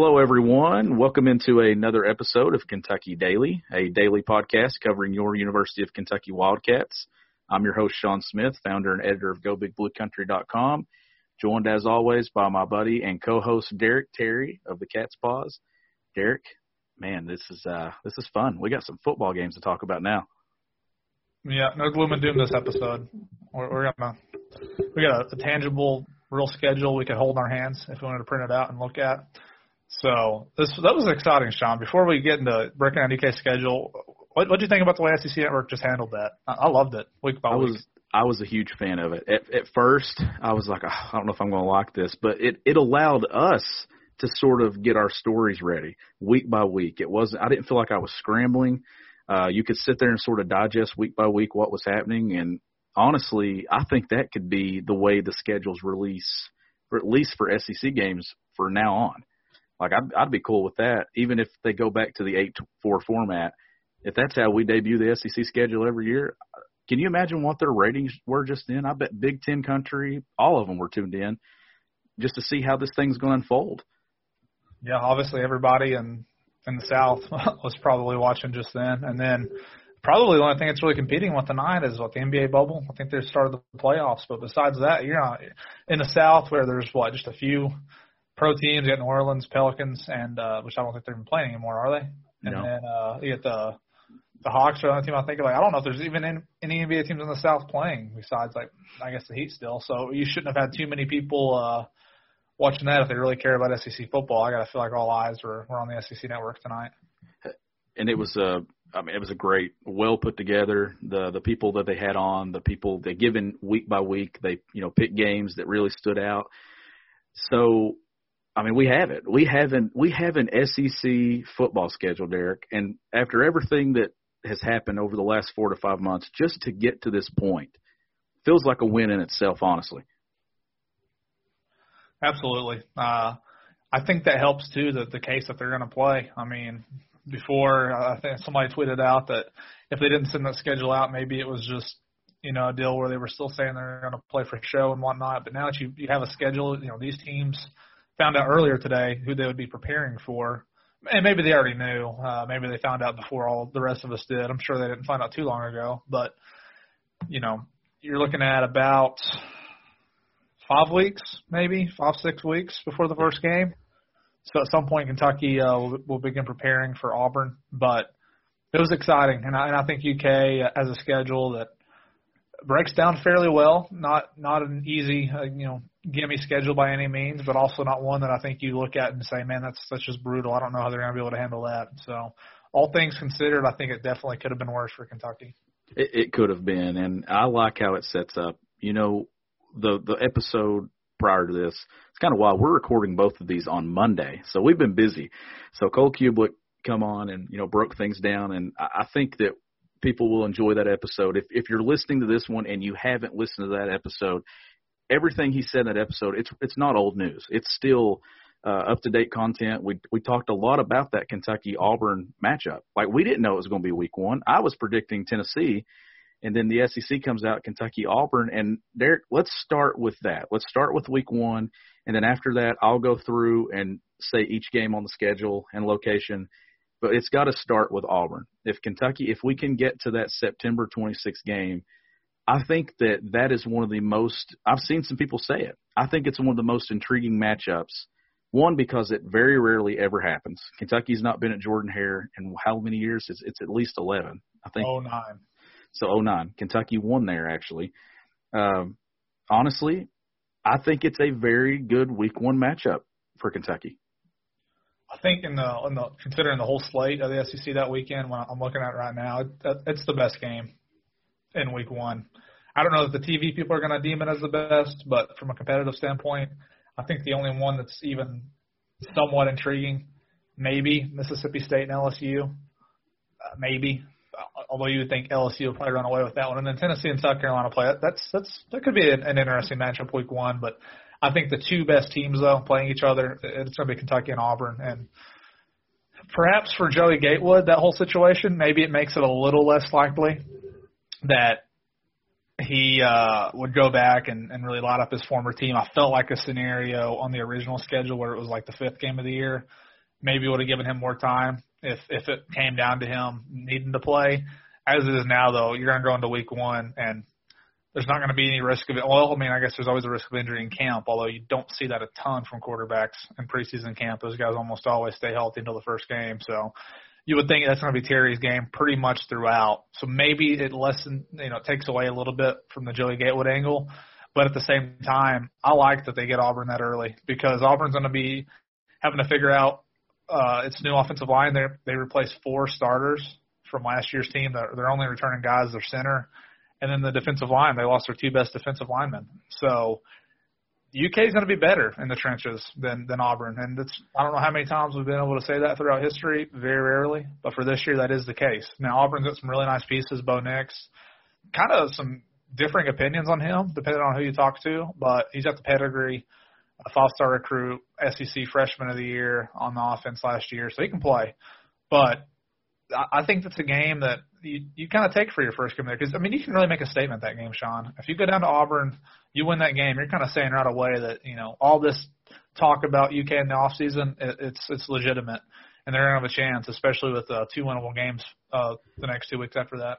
Hello, everyone. Welcome into another episode of Kentucky Daily, a daily podcast covering your University of Kentucky Wildcats. I'm your host, Sean Smith, founder and editor of GoBigBlueCountry.com, joined as always by my buddy and co-host Derek Terry of the Cats' Pause. Derek, man, this is uh, this is fun. We got some football games to talk about now. Yeah, no gloom and doom this episode. We're, we're gonna we got a, a tangible, real schedule we could hold in our hands if we wanted to print it out and look at. So this that was exciting, Sean. Before we get into breaking down DK's schedule, what what do you think about the way SEC Network just handled that? I, I loved it week by I week. was I was a huge fan of it. At, at first, I was like, "Oh, I don't know if I'm going to like this, but it it allowed us to sort of get our stories ready week by week. It wasn't. I didn't feel like I was scrambling. Uh, you could sit there and sort of digest week by week what was happening, and honestly, I think that could be the way the schedules release, for at least for SEC games for now on. Like I'd, I'd be cool with that, even if they go back to the eight-four format. If that's how we debut the SEC schedule every year, can you imagine what their ratings were just then? I bet Big Ten country, all of them were tuned in, just to see how this thing's going to unfold. yeah, obviously everybody in in the South was probably watching just then, and then probably the only thing that's really competing with tonight is what the NBA bubble. I think they started the playoffs, but besides that, you're not in the South where there's what just a few pro teams. You got New Orleans Pelicans, and uh, which I don't think they're even playing anymore, are they? And No. then uh, you get the the Hawks are the only team I think of. Like I don't know if there's even in, any NBA teams in the South playing besides like I guess the Heat still. So you shouldn't have had too many people uh, watching that if they really care about SEC football. I gotta feel like all eyes were, were on the SEC network tonight. and it was a I mean it was a great well put together the the people that they had on the people they given week by week they you know pick games that really stood out so I mean we have it we have an we have an SEC football schedule Derek and after everything that has happened over the last 4 to 5 months just to get to this point feels like a win in itself honestly Absolutely. Uh, I think that helps too. That the case that they're going to play. I mean, before I think somebody tweeted out that if they didn't send that schedule out, maybe it was just you know a deal where they were still saying they're going to play for show and whatnot. But now that you you have a schedule, you know these teams found out earlier today who they would be preparing for. And maybe they already knew. Uh, maybe they found out before all the rest of us did. I'm sure they didn't find out too long ago. But you know, you're looking at about five weeks, maybe five six weeks before the first game. So at some point, Kentucky uh, will, will begin preparing for Auburn. But it was exciting, and I, and I think UK has a schedule that breaks down fairly well. Not not an easy, uh, you know, gimme schedule by any means, but also not one that I think you look at and say, man, that's that's just brutal. I don't know how they're going to be able to handle that. So all things considered, I think it definitely could have been worse for Kentucky. It, it could have been, and I like how it sets up. You know, the the episode prior to this, it's kind of wild. We're recording both of these on Monday, so we've been busy. So Cole Cubelic come on and you know broke things down, and I, I think that people will enjoy that episode. If if you're listening to this one and you haven't listened to that episode, everything he said in that episode, it's it's not old news. It's still uh, up to date content. We we talked a lot about that Kentucky Auburn matchup. Like we didn't know it was going to be week one. I was predicting Tennessee, and then the SEC comes out Kentucky Auburn. And Derek, let's start with that. Let's start with week one, and then after that, I'll go through and say each game on the schedule and location. But it's got to start with Auburn. If Kentucky, if we can get to that September 26th game, I think that that is one of the most. I've seen some people say it. I think it's one of the most intriguing matchups. One because it very rarely ever happens. Kentucky's not been at Jordan Hare in how many years? It's, it's at least eleven. I think. Oh nine. So oh nine. Kentucky won there actually. Um, honestly, I think it's a very good week one matchup for Kentucky. I think in the in the considering the whole slate of the SEC that weekend, when I'm looking at it right now, it, it's the best game in Week One. I don't know if the TV people are going to deem it as the best, but from a competitive standpoint, I think the only one that's even somewhat intriguing, maybe Mississippi State and LSU, uh, maybe. Although you would think LSU will probably run away with that one, and then Tennessee and South Carolina play. That's that's that could be an, an interesting matchup week one. But I think the two best teams though playing each other, it's going to be Kentucky and Auburn, and perhaps for Joey Gatewood, that whole situation, maybe it makes it a little less likely that he uh, would go back and, and really light up his former team. I felt like a scenario on the original schedule where it was like the fifth game of the year, maybe would have given him more time if if it came down to him needing to play. As it is now, though, you're going to go into week one, and there's not going to be any risk of it. Well, I mean, I guess there's always a risk of injury in camp, although you don't see that a ton from quarterbacks in preseason camp. Those guys almost always stay healthy until the first game, so you would think that's going to be Terry's game pretty much throughout. So maybe it lessen, you know, takes away a little bit from the Joey Gatewood angle. But at the same time, I like that they get Auburn that early because Auburn's going to be having to figure out uh, its new offensive line. They they replaced four starters from last year's team. They're, they're only returning guys their center, and then the defensive line. They lost their two best defensive linemen. So UK is going to be better in the trenches than than Auburn, and it's I don't know how many times we've been able to say that throughout history. Very rarely, but for this year, that is the case. Now Auburn's got some really nice pieces. Bo Nix, kind of some differing opinions on him depending on who you talk to, but he's got the pedigree. A five-star recruit, SEC freshman of the year on the offense last year, so he can play. But I think that's a game that you you kind of take for your first game there because I mean you can really make a statement that game, Sean. If you go down to Auburn, you win that game, you're kind of saying right away that you know all this talk about UK in the off season, it, it's it's legitimate, and they're gonna have a chance, especially with uh, two winnable games uh, the next two weeks after that.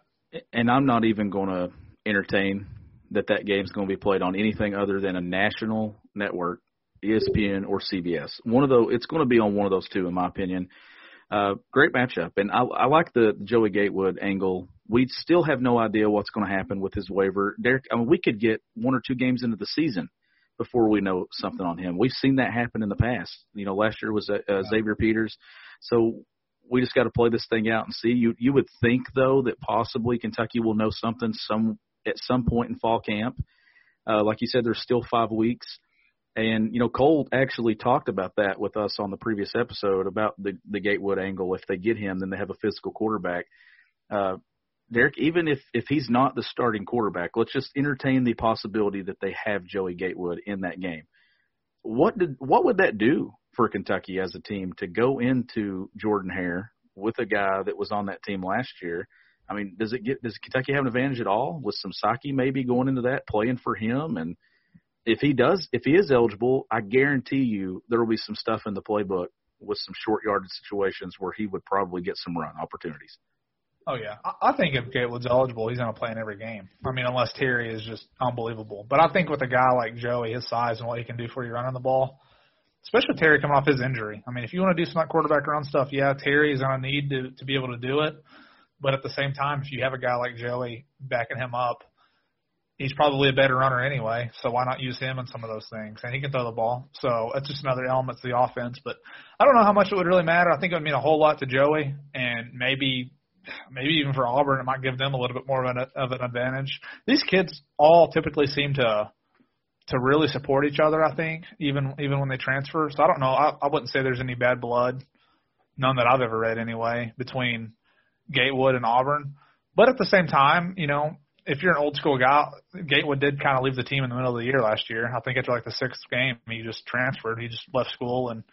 And I'm not even to entertain that that game's to be played on anything other than a national network, ESPN or CBS. One of those, it's to be on one of those two, in my opinion. Uh, great matchup, and I, I like the Joey Gatewood angle. We still have no idea what's going to happen with his waiver. Derek, I mean, we could get one or two games into the season before we know something on him. We've seen that happen in the past. You know, last year was uh, uh, Xavier Peters, so we just got to play this thing out and see. You you would think though that possibly Kentucky will know something some at some point in fall camp. Uh, like you said, there's still five weeks. And you know, Cole actually talked about that with us on the previous episode about the the Gatewood angle. If they get him, then they have a physical quarterback. Uh, Derek, even if if he's not the starting quarterback, let's just entertain the possibility that they have Joey Gatewood in that game. What did what would that do for Kentucky as a team to go into Jordan Hare with a guy that was on that team last year? I mean, does it get does Kentucky have an advantage at all with some Saki maybe going into that playing for him and if he does, if he is eligible, I guarantee you there will be some stuff in the playbook with some short yardage situations where he would probably get some run opportunities. Oh yeah, I think if Gatewood's eligible, he's going to play in every game. I mean, unless Terry is just unbelievable. But I think with a guy like Joey, his size and what he can do for you running the ball, especially Terry coming off his injury. I mean, if you want to do some quarterback run stuff, yeah, Terry is going to need to to be able to do it. But at the same time, if you have a guy like Joey backing him up, he's probably a better runner anyway, so why not use him in some of those things? And he can throw the ball, so that's just another element to the offense. But I don't know how much it would really matter. I think it would mean a whole lot to Joey, and maybe maybe even for Auburn, it might give them a little bit more of an of an advantage. These kids all typically seem to to really support each other. I think even even when they transfer. So I don't know. I, I wouldn't say there's any bad blood, none that I've ever read anyway, between Gatewood and Auburn. But at the same time, you know, if you're an old school guy, Gatewood did kind of leave the team in the middle of the year last year. I think after like the sixth game, he just transferred. He just left school, and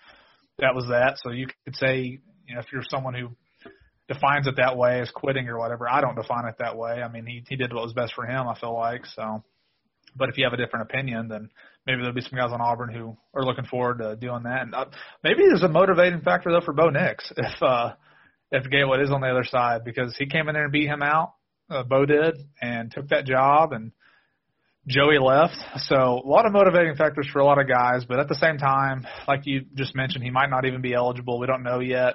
that was that. So you could say, you know, if you're someone who defines it that way as quitting or whatever, I don't define it that way. I mean, he he did what was best for him. I feel like so. But if you have a different opinion, then maybe there'll be some guys on Auburn who are looking forward to doing that. And uh, maybe there's a motivating factor though for Bo Nix if uh, if Gatewood is on the other side because he came in there and beat him out uh, Bo did and took that job and Joey left. So a lot of motivating factors for a lot of guys, but at the same time, like you just mentioned, he might not even be eligible. We don't know yet.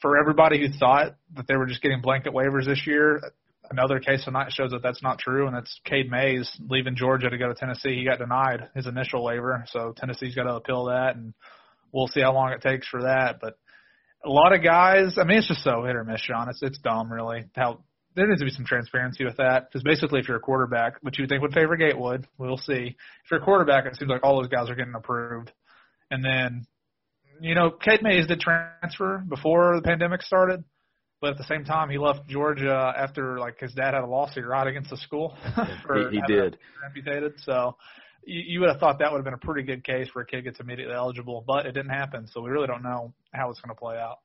For everybody who thought that they were just getting blanket waivers this year, another case tonight shows that that's not true, and that's Cade Mays leaving Georgia to go to Tennessee. He got denied his initial waiver, so Tennessee's got to appeal that, and we'll see how long it takes for that. But a lot of guys, I mean, it's just so hit or miss, Sean. It's it's dumb, really. How there needs to be some transparency with that because basically, if you're a quarterback, which you would think would favor Gatewood, we'll see. If you're a quarterback, it seems like all those guys are getting approved, and then, you know, Cade Mays did transfer before the pandemic started. But at the same time, he left Georgia after like his dad had a lawsuit right against the school. he, he did amputated. So you, you would have thought that would have been a pretty good case where a kid gets immediately eligible, but it didn't happen. So we really don't know how it's going to play out.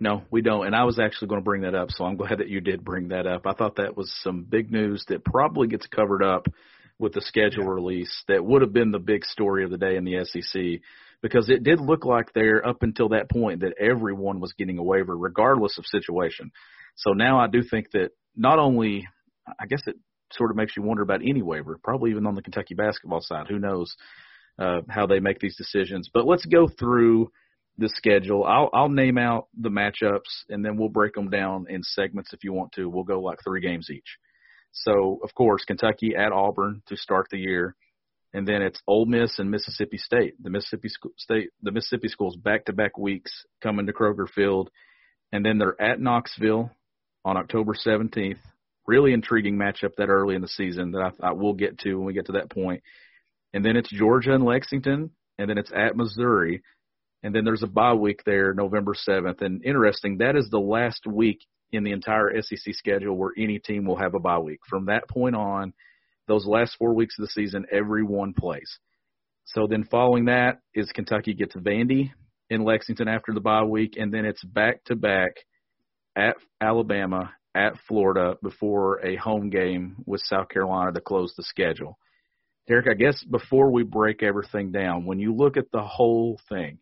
No, we don't. And I was actually going to bring that up, so I'm glad that you did bring that up. I thought that was some big news that probably gets covered up with the schedule yeah. release. That would have been the big story of the day in the SEC because it did look like there up until that point that everyone was getting a waiver regardless of situation. So now I do think that not only I guess it sort of makes you wonder about any waiver, probably even on the Kentucky basketball side. Who knows uh, how they make these decisions? But let's go through the schedule. I'll I'll name out the matchups and then we'll break them down in segments if you want to. We'll go like three games each. So of course Kentucky at Auburn to start the year, and then it's Ole Miss and Mississippi State. The Mississippi State the Mississippi schools back to back weeks coming to Kroger Field, and then they're at Knoxville on October 17th. Really intriguing matchup that early in the season that I thought we'll get to when we get to that point. And then it's Georgia and Lexington, and then it's at Missouri and then there's a bye week there, November 7th. And interesting, that is the last week in the entire SEC schedule where any team will have a bye week. From that point on, those last four weeks of the season, everyone plays. So then following that is Kentucky gets Vandy in Lexington after the bye week, and then it's back to back at Alabama, at Florida before a home game with South Carolina to close the schedule. Derek, I guess before we break everything down, when you look at the whole thing,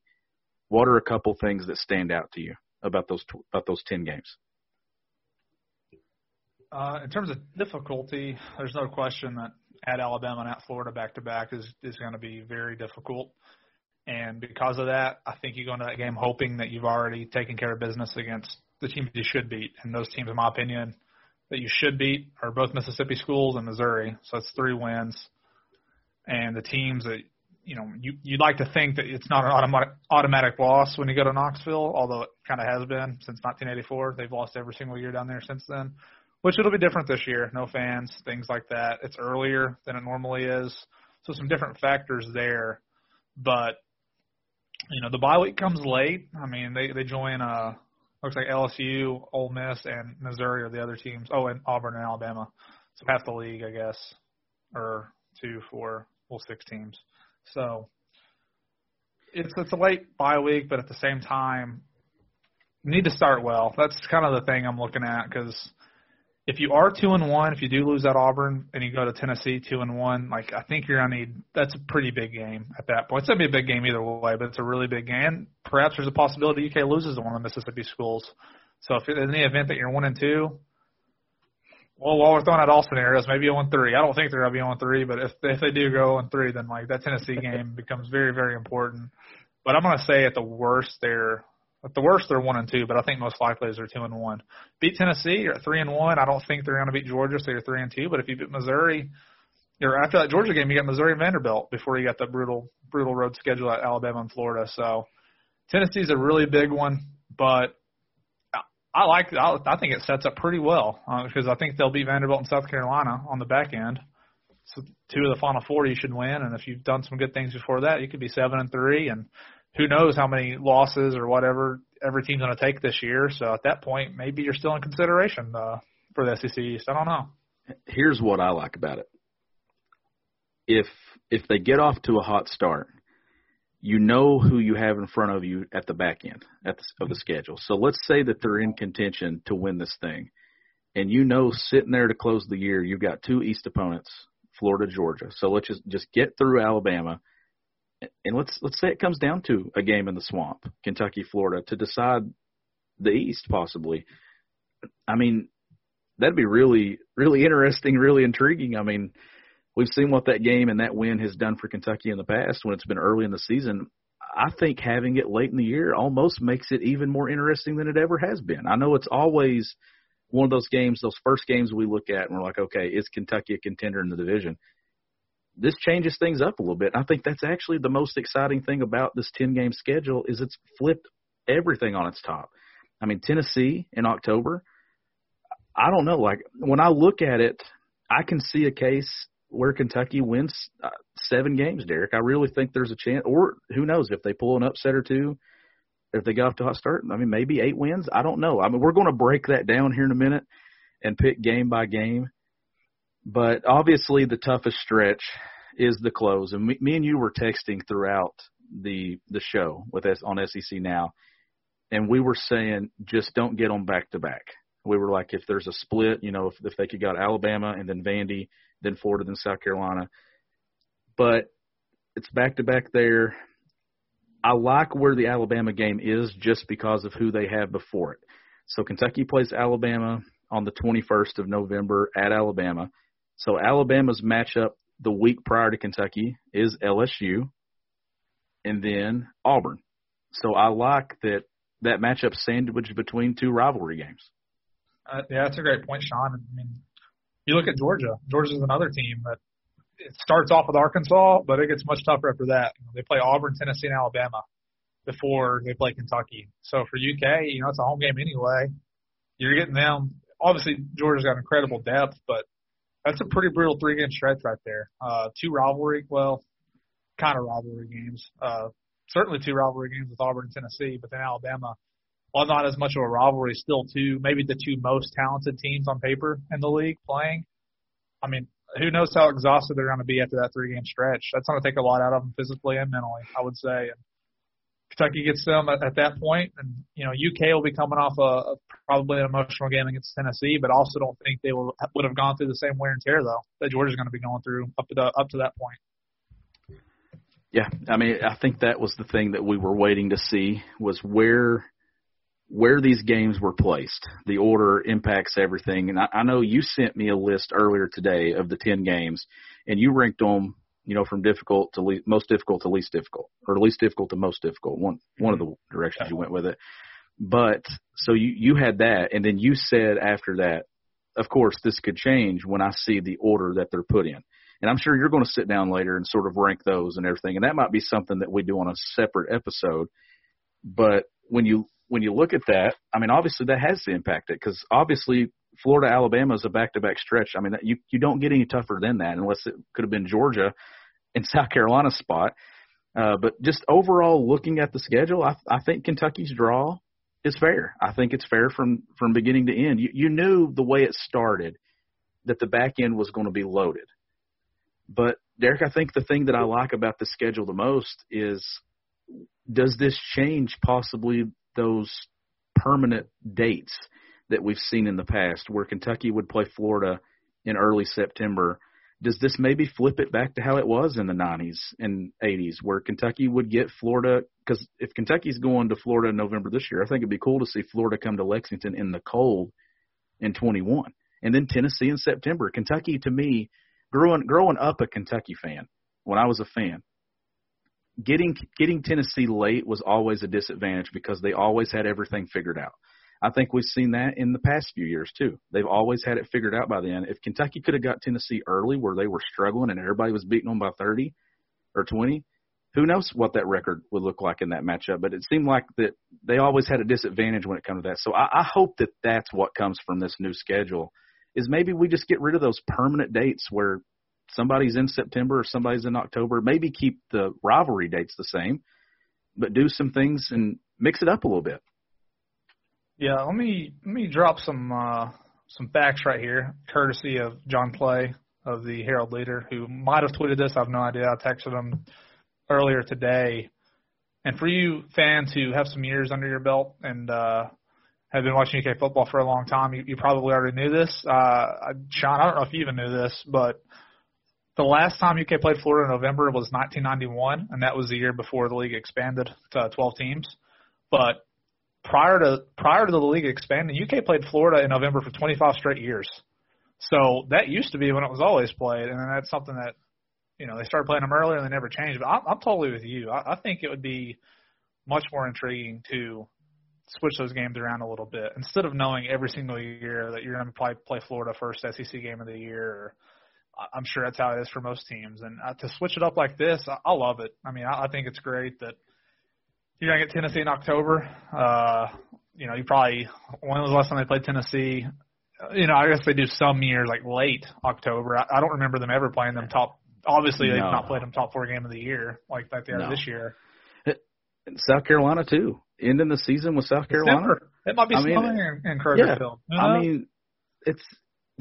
what are a couple things that stand out to you about those about those ten games? Uh, in terms of difficulty, there's no question that at Alabama and at Florida back to back is is going to be very difficult. And because of that, I think you go into that game hoping that you've already taken care of business against the teams you should beat. And those teams, in my opinion, that you should beat are both Mississippi schools and Missouri. So it's three wins. And the teams that you know, you you'd like to think that it's not an automatic automatic loss when you go to Knoxville, although it kind of has been since 1984. They've lost every single year down there since then, which it'll be different this year. No fans, things like that. It's earlier than it normally is, so some different factors there. But you know, the bye week comes late. I mean, they they join uh looks like LSU, Ole Miss, and Missouri are the other teams. Oh, and Auburn and Alabama. So half the league, I guess, or two, four, well, six teams. So it's it's a late bye week, but at the same time, need to start well. That's kind of the thing I'm looking at because if you are two and one, if you do lose at Auburn and you go to Tennessee two and one, like I think you're gonna need that's a pretty big game at that point. It's gonna be a big game either way, but it's a really big game. Perhaps there's a possibility UK loses to one of the Mississippi schools. So if in the event that you're one and two, well, while we're throwing out all scenarios, maybe 0 3. I don't think they're going to be 0 3, but if if they do go 0 3, then like that Tennessee game becomes very very important. But I'm going to say at the worst they're at the worst they're one and two, but I think most likely is they're two and one. Beat Tennessee, you're at three and one. I don't think they're going to beat Georgia, so you're three and two. But if you beat Missouri, you're after that Georgia game, you got Missouri and Vanderbilt before you got the brutal brutal road schedule at Alabama and Florida. So Tennessee's a really big one, but I like. I, I think it sets up pretty well uh, because I think they'll beat Vanderbilt and South Carolina on the back end. So two of the Final Four you should win, and if you've done some good things before that, you could be seven and three, and who knows how many losses or whatever every team's going to take this year. So at that point, maybe you're still in consideration uh, for the SEC East. I don't know. Here's what I like about it. If if they get off to a hot start you know who you have in front of you at the back end at the, of the schedule. So let's say that they're in contention to win this thing, and you know sitting there to close the year, you've got two East opponents, Florida, Georgia. So let's just just get through Alabama, and let's let's say it comes down to a game in the swamp, Kentucky, Florida, to decide the East possibly. I mean, that'd be really really interesting, really intriguing. I mean we've seen what that game and that win has done for Kentucky in the past when it's been early in the season. I think having it late in the year almost makes it even more interesting than it ever has been. I know it's always one of those games, those first games we look at and we're like, okay, is Kentucky a contender in the division? this changes things up a little bit. I think that's actually the most exciting thing about this 10 game schedule is it's flipped everything on its top. I mean, Tennessee in October, I don't know. Like when I look at it, I can see a case where Kentucky wins uh, seven games, Derek. I really think there's a chance, or who knows if they pull an upset or two, if they got off to a hot start. I mean, maybe eight wins. I don't know. I mean, we're going to break that down here in a minute and pick game by game. But obviously, the toughest stretch is the close. And me, me and you were texting throughout the the show with us on SEC now, and we were saying just don't get them back to back. We were like, if there's a split, you know, if, if they could got Alabama and then Vandy, then Florida, then South Carolina. But it's back to back there. I like where the Alabama game is just because of who they have before it. So Kentucky plays Alabama on the 21st of November at Alabama. So Alabama's matchup the week prior to Kentucky is LSU and then Auburn. So I like that that matchup sandwiched between two rivalry games. Uh, yeah, that's a great point, Sean. I mean, you look at Georgia. Georgia's another team that it starts off with Arkansas, but it gets much tougher after that. You know, they play Auburn, Tennessee, and Alabama before they play Kentucky. So for UK, you know, it's a home game anyway. You're getting them. Obviously, Georgia's got incredible depth, but that's a pretty brutal three game stretch right there. Uh, two rivalry, well, kind of rivalry games. Uh, certainly two rivalry games with Auburn and Tennessee, but then Alabama while not as much of a rivalry, still two, maybe the two most talented teams on paper in the league playing. I mean, who knows how exhausted they're going to be after that three game stretch. That's going to take a lot out of them physically and mentally, I would say. And Kentucky gets them at, at that point, and you know UK will be coming off a, a probably an emotional game against Tennessee, but also don't think they will would have gone through the same wear and tear though that Georgia's going to be going through up to the, up to that point. Yeah, I mean, I think that was the thing that we were waiting to see was where where these games were placed. The order impacts everything. And I, I know you sent me a list earlier today of the 10 games, and you ranked them, you know, from difficult to le- most difficult to least difficult, or least difficult to most difficult. One one of the mm-hmm. directions you went with it. But so you you had that, and then you said after that, of course, this could change when I see the order that they're put in. And I'm sure you're going to sit down later and sort of rank those and everything. And that might be something that we do on a separate episode. But when you when you look at that, I mean, obviously that has to impact it because obviously Florida Alabama is a back to back stretch. I mean, you you don't get any tougher than that unless it could have been Georgia and South Carolina spot. Uh, but just overall looking at the schedule, I, I think Kentucky's draw is fair. I think it's fair from from beginning to end. You you knew the way it started that the back end was going to be loaded. But Derek, I think the thing that I like about the schedule the most is does this change possibly those permanent dates that we've seen in the past where Kentucky would play Florida in early September. Does this maybe flip it back to how it was in the 90s and 80s where Kentucky would get Florida? Because if Kentucky's going to Florida in November this year, I think it'd be cool to see Florida come to Lexington in the cold in 21. And then Tennessee in September. Kentucky, to me, growing growing up a Kentucky fan, when I was a fan, getting getting Tennessee late was always a disadvantage because they always had everything figured out. I think we've seen that in the past few years too. They've always had it figured out by then. If Kentucky could have got Tennessee early where they were struggling and everybody was beating them by 30 or 20, who knows what that record would look like in that matchup. But it seemed like that they always had a disadvantage when it comes to that. So I, I hope that that's what comes from this new schedule is maybe we just get rid of those permanent dates where somebody's in September or somebody's in October. Maybe keep the rivalry dates the same, but do some things and mix it up a little bit. Yeah, let me let me drop some uh, some facts right here, courtesy of John Clay of the Herald Leader, who might have tweeted this. I have no idea. I texted him earlier today. And for you fans who have some years under your belt and uh, have been watching UK football for a long time, you, you probably already knew this. Uh, Sean, I don't know if you even knew this, but the last time UK played Florida in November was 1991, and that was the year before the league expanded to 12 teams. But prior to prior to the league expanding, UK played Florida in November for 25 straight years. So that used to be when it was always played, and that's something that you know they started playing them earlier and they never changed. But I'm, I'm totally with you. I, I think it would be much more intriguing to switch those games around a little bit instead of knowing every single year that you're going to play play Florida first SEC game of the year or I'm sure that's how it is for most teams. And uh, to switch it up like this, I, I love it. I mean, I, I think it's great that you're gonna get Tennessee in October. Uh, you know, you probably when was the last time they played Tennessee? Uh, You know, I guess they do some years like late October. I, I don't remember them ever playing them top. Obviously, they've No. not played them top four game of the year like like they are No. this year. And South Carolina too. Ending the season with South Carolina. December. It might be I mean, snowing in, in Kroger yeah, Field. I mean, it's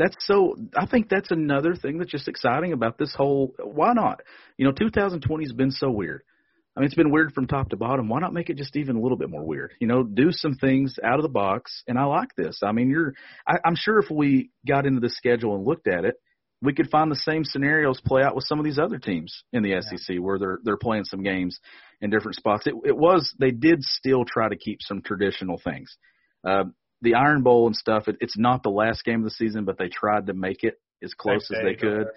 that's so. I think that's another thing that's just exciting about this whole. Why not? You know, 2020 has been so weird. I mean, it's been weird from top to bottom. Why not make it just even a little bit more weird? You know, do some things out of the box. And I like this. I mean, you're. I, I'm sure if we got into the schedule and looked at it, we could find the same scenarios play out with some of these other teams in the SEC where they're they're playing some games in different spots. It, it was they did still try to keep some traditional things. Uh, the Iron Bowl and stuff. It, it's not the last game of the season, but they tried to make it as close as they could.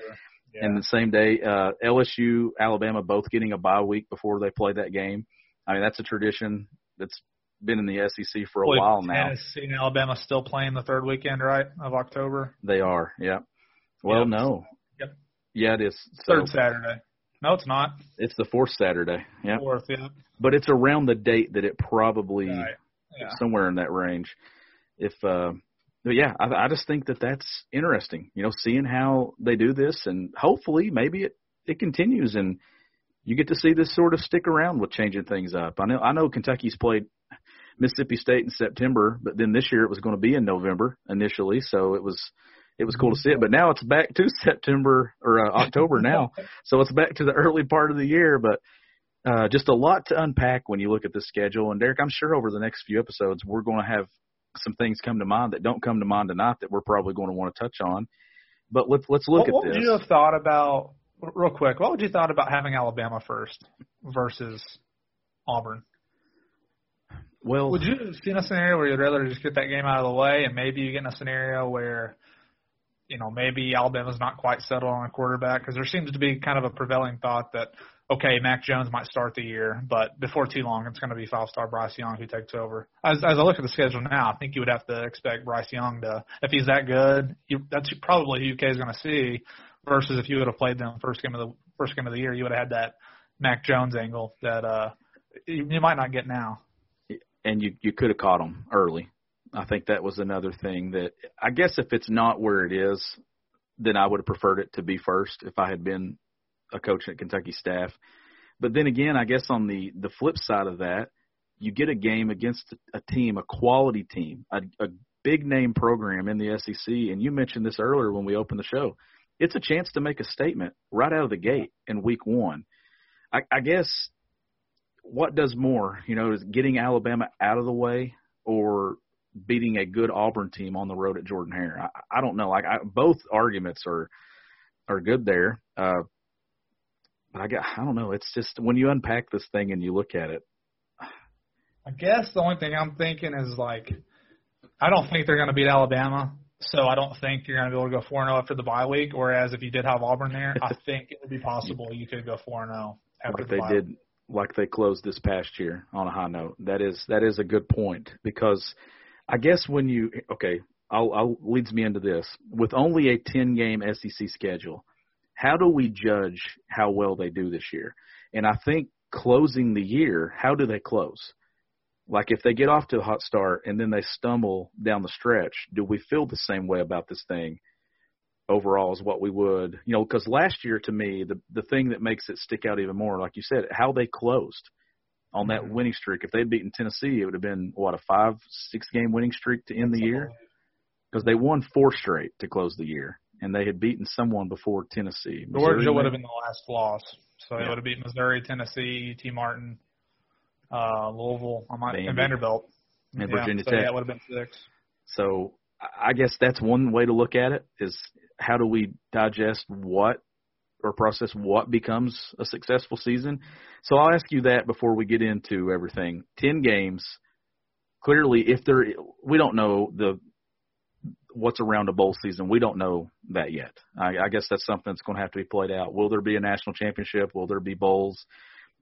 Yeah. And the same day, uh, LSU, Alabama, both getting a bye week before they play that game. I mean, that's a tradition that's been in the SEC for a Believe while now. Tennessee and Alabama still playing the third weekend, right, of October. They are, yeah. Well, Yep. no. Yep. Yeah, it is. So Third Saturday. No, it's not. it's the fourth Saturday. Yeah. Fourth, yeah. But it's around the date that it probably Right. Yeah. somewhere in that range. If uh but yeah, I, I just think that that's interesting. You know, seeing how they do this, and hopefully, maybe it it continues, and you get to see this sort of stick around with changing things up. I know I know Kentucky's played Mississippi State in September, but then this year it was going to be in November initially, so it was it was cool to see it. But now it's back to September or uh, October now, so it's back to the early part of the year. But uh, just a lot to unpack when you look at the schedule. And Derek, I'm sure over the next few episodes we're going to have some things come to mind that don't come to mind tonight that we're probably going to want to touch on. But let's let's look what, what at would you have thought about real quick? What would you thought about having Alabama first versus Auburn? well, Would you have seen a scenario where you'd rather just get that game out of the way, and maybe you get in a scenario where, you know, maybe Alabama's not quite settled on a quarterback because there seems to be kind of a prevailing thought that okay, Mac Jones might start the year, but before too long, it's going to be five-star Bryce Young who takes over. As, as I look at the schedule now, I think you would have to expect Bryce Young to, if he's that good, you, that's probably who UK is going to see. Versus if you would have played them first game of the first game of the year, you would have had that Mac Jones angle that uh you, you might not get now. and you you could have caught them early. I think that was another thing that I guess if it's not where it is, then I would have preferred it to be first if I had been a coach at Kentucky staff. But then again, I guess on the the flip side of that, you get a game against a team, a quality team, a, a big name program in the SEC, and you mentioned this earlier when we opened the show. It's a chance to make a statement right out of the gate in week one. I, I guess what does more, you know, is getting Alabama out of the way or beating a good Auburn team on the road at Jordan Hare? I, I don't know. Like I, both arguments are are good there. Uh, I got I don't know. It's just when you unpack this thing and you look at it, I guess the only thing I'm thinking is like, I don't think they're going to beat Alabama, so I don't think you're going to be able to go four and zero after the bye week. Whereas if you did have Auburn there, I think it would be possible you could go four and zero after like the they bye did, like they closed this past year on a high note. That is that is a good point because I guess when you okay, I'll, I'll leads me into this with only a ten game SEC schedule. How do we judge how well they do this year? And I think closing the year, how do they close? Like if they get off to a hot start and then they stumble down the stretch, do we feel the same way about this thing overall as what we would, you know, because last year to me, the the thing that makes it stick out even more, like you said, how they closed on that winning streak. If they'd beaten Tennessee, it would have been what a five, six game winning streak to end the year because they won four straight to close the year, and they had beaten someone before Tennessee. Georgia would have been the last loss, so they would have beat Missouri, Tennessee, T. Martin, uh, Louisville, I might, and Vanderbilt, And yeah, Virginia so Tech. Yeah, it would have been six. So I guess that's one way to look at it is how do we digest what or process what becomes a successful season. So I'll ask you that before we get into everything. 10 games clearly if there we don't know the what's around a bowl season. We don't know that yet. I, I guess that's something that's going to have to be played out. Will there be a national championship? Will there be bowls?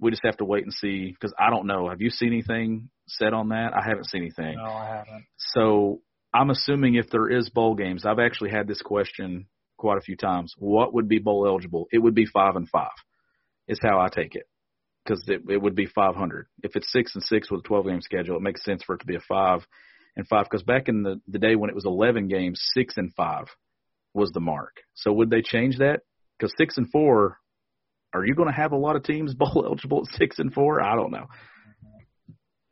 We just have to wait and see because I don't know. Have you seen anything said on that? I haven't seen anything. No, I haven't. So I'm assuming if there is bowl games, I've actually had this question quite a few times. What would be bowl eligible? It would be five and five, is how I take it, because it, it would be 500. If it's six and six with a 12 game schedule, it makes sense for it to be a five and five. Because back in the the day when it was 11 games, six and five was the mark. So would they change that? Because six and four, are you going to have a lot of teams bowl eligible at six and four? I don't know.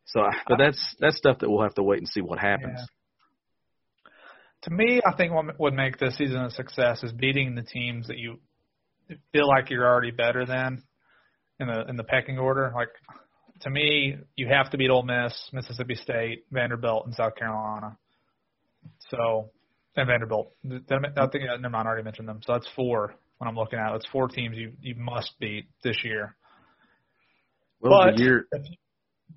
So, but that's that's stuff that we'll have to wait and see what happens. Yeah. To me, I think what would make this season a success is beating the teams that you feel like you're already better than in the in the pecking order. Like to me, you have to beat Ole Miss, Mississippi State, Vanderbilt, and South Carolina. So, and Vanderbilt. I think uh, never mind. I already mentioned them. So that's four when I'm looking at. It's four teams you you must beat this year. Well, But- the year.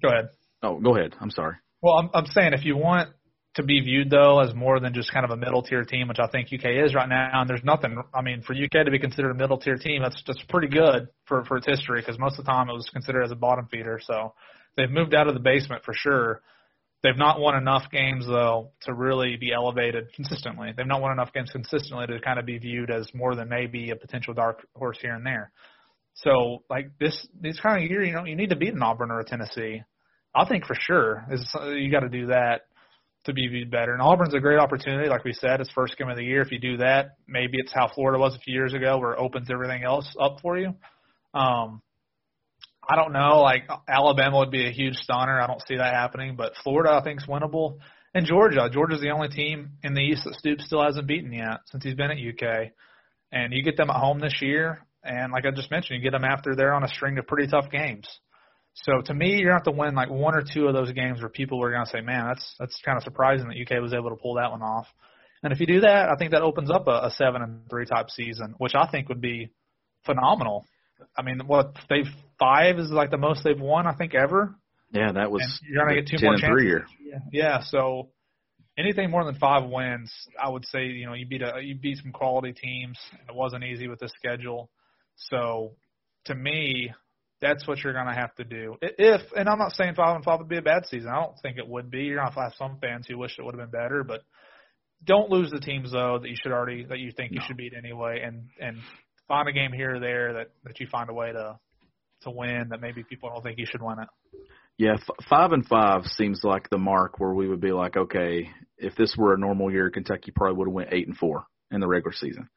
Go ahead. Oh, go ahead. I'm sorry. Well, I'm, I'm saying if you want to be viewed though as more than just kind of a middle tier team, which I think UK is right now, and there's nothing. I mean, for UK to be considered a middle tier team, that's that's pretty good for for its history because most of the time it was considered as a bottom feeder. So they've moved out of the basement for sure. They've not won enough games though to really be elevated consistently. They've not won enough games consistently to kind of be viewed as more than maybe a potential dark horse here and there. So like this, this kind of year, you know, you need to beat an Auburn or a Tennessee. I think for sure is you got to do that to be better. And Auburn's a great opportunity, like we said, it's first game of the year. If you do that, maybe it's how Florida was a few years ago, where it opens everything else up for you. Um, I don't know. Like Alabama would be a huge stunner. I don't see that happening, but Florida I think is winnable. And Georgia, Georgia's the only team in the East that Stoops still hasn't beaten yet since he's been at UK. And you get them at home this year, and like I just mentioned, you get them after they're on a string of pretty tough games. So to me, you're going to have to win like one or two of those games where people are going to say, "Man, that's that's kind of surprising that UK was able to pull that one off." And if you do that, I think that opens up a, a seven and three type season, which I think would be phenomenal. I mean, what they've five is like the most they've won, I think, ever. Yeah, that was And you're going to get two 10 more chances. year. Yeah, yeah. So anything more than five wins, I would say you know you beat a you beat some quality teams, and it wasn't easy with the schedule. So to me, that's what you're going to have to do. If and I'm not saying five and five would be a bad season. I don't think it would be. You're going to have some fans who wish it would have been better, but don't lose the teams though that you should already that you think you should beat anyway, and and find a game here or there that that you find a way to to win that maybe people don't think you should win it. Yeah, f- five and five seems like the mark where we would be like, okay, if this were a normal year, Kentucky probably would have went eight and four in the regular season.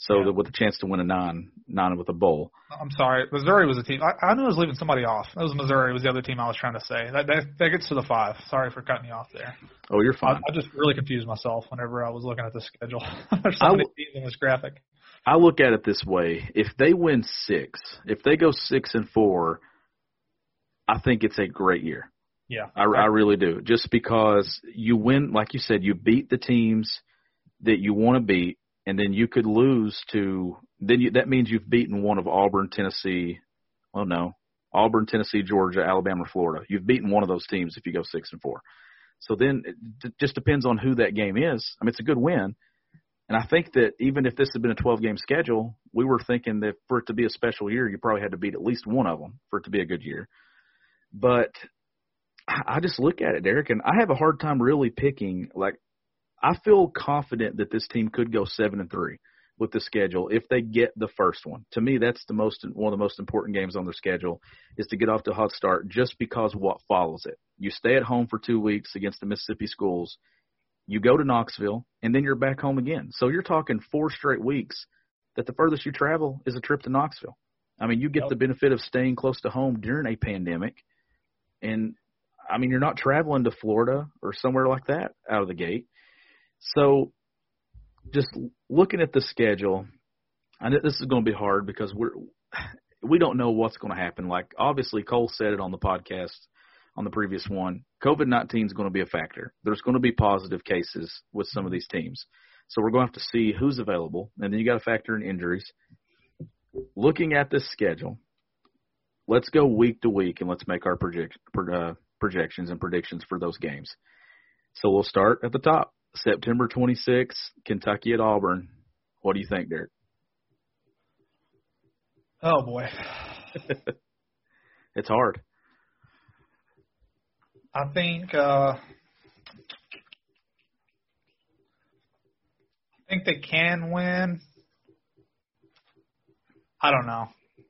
So Yeah. that with a chance to win a nine, nine with a bowl. I'm sorry, Missouri was a team. I, I knew I was leaving somebody off. That was Missouri was the other team I was trying to say. That that, that gets to the five. Sorry for cutting you off there. Oh, you're I, fine. I just really confused myself whenever I was looking at the schedule. There's I so many teams in this graphic. I look at it this way: if they win six, if they go six and four, I think it's a great year. Yeah, I, I really do. Just because you win, like you said, you beat the teams that you want to beat, and then you could lose to. Then you, that means you've beaten one of Auburn, Tennessee. Oh no, Auburn, Tennessee, Georgia, Alabama, Florida. You've beaten one of those teams if you go six and four. So then it d- just depends on who that game is. I mean, it's a good win. And I think that even if this had been a 12 game schedule, we were thinking that for it to be a special year, you probably had to beat at least one of them for it to be a good year. But I I just look at it, Derek, and I have a hard time really picking. Like, I feel confident that this team could go seven and three with the schedule if they get the first one. To me, that's the most one of the most important games on their schedule is to get off to a hot start, just because what follows it. You stay at home for two weeks against the Mississippi schools. You go to Knoxville, and then you're back home again. So you're talking four straight weeks that the furthest you travel is a trip to Knoxville. I mean, you get Yep. the benefit of staying close to home during a pandemic. And I mean, you're not traveling to Florida or somewhere like that out of the gate. So just looking at the schedule, I know this is going to be hard because we're we don't know what's going to happen. Like obviously Cole said it on the podcast on the previous one. COVID nineteen is going to be a factor. There's going to be positive cases with some of these teams. So we're going to have to see who's available, and then you got to factor in injuries. Looking at this schedule, let's go week to week and let's make our project, pro- uh, projections and predictions for those games. So we'll start at the top. September 26th, Kentucky at Auburn. What do you think, Derek? Oh boy, It's hard. I think uh, I think they can win. I don't know.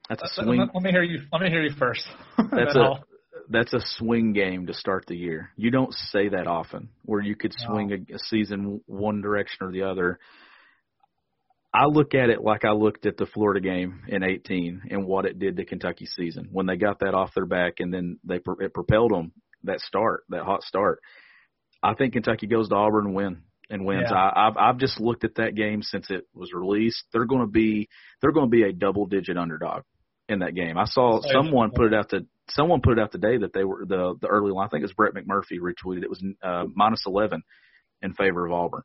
That's a Let- swing. Let, let me hear you. Let me hear you first. That's a that's a swing game to start the year. You don't say that often, where you could No. swing a, a season one direction or the other. I look at it like I looked at the Florida game in 18 and what it did to Kentucky's season when they got that off their back and then they it propelled them that start, that hot start. I think Kentucky goes to Auburn and win and wins. Yeah. I, I've I've just looked at that game since it was released. They're going to be they're going to be a double digit underdog in that game. I saw someone put it out to someone put it out today that they were the the early line. I think it was Brett McMurphy retweeted. It was uh, minus eleven in favor of Auburn.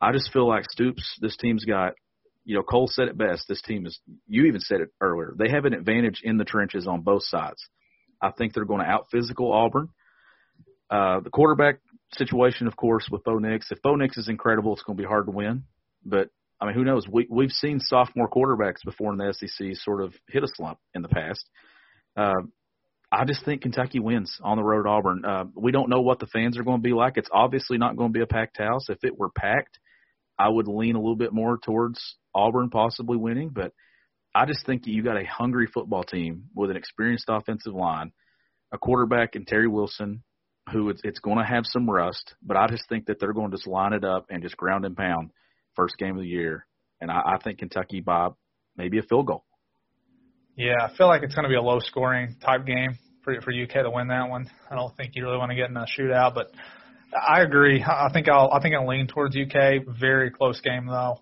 I just feel like Stoops. This team's got. You know, Cole said it best. This team is. You even said it earlier. They have an advantage in the trenches on both sides. I think they're going to out physical Auburn. Uh, the quarterback situation, of course, with Bo Nix. If Bo Nix is incredible, it's going to be hard to win. But I mean, who knows? We we've seen sophomore quarterbacks before in the SEC sort of hit a slump in the past. Uh, I just think Kentucky wins on the road at Auburn. Uh, we don't know what the fans are going to be like. It's obviously not going to be a packed house. If it were packed, I would lean a little bit more towards Auburn possibly winning. But I just think you got a hungry football team with an experienced offensive line, a quarterback in Terry Wilson, who it's, it's going to have some rust. But I just think that they're going to just line it up and just ground and pound first game of the year. And I, I think Kentucky by maybe a field goal. Yeah, I feel like it's going to be a low scoring type game for for UK to win that one. I don't think you really want to get in a shootout, but I agree. I think I'll I think I'll lean towards UK. Very close game though,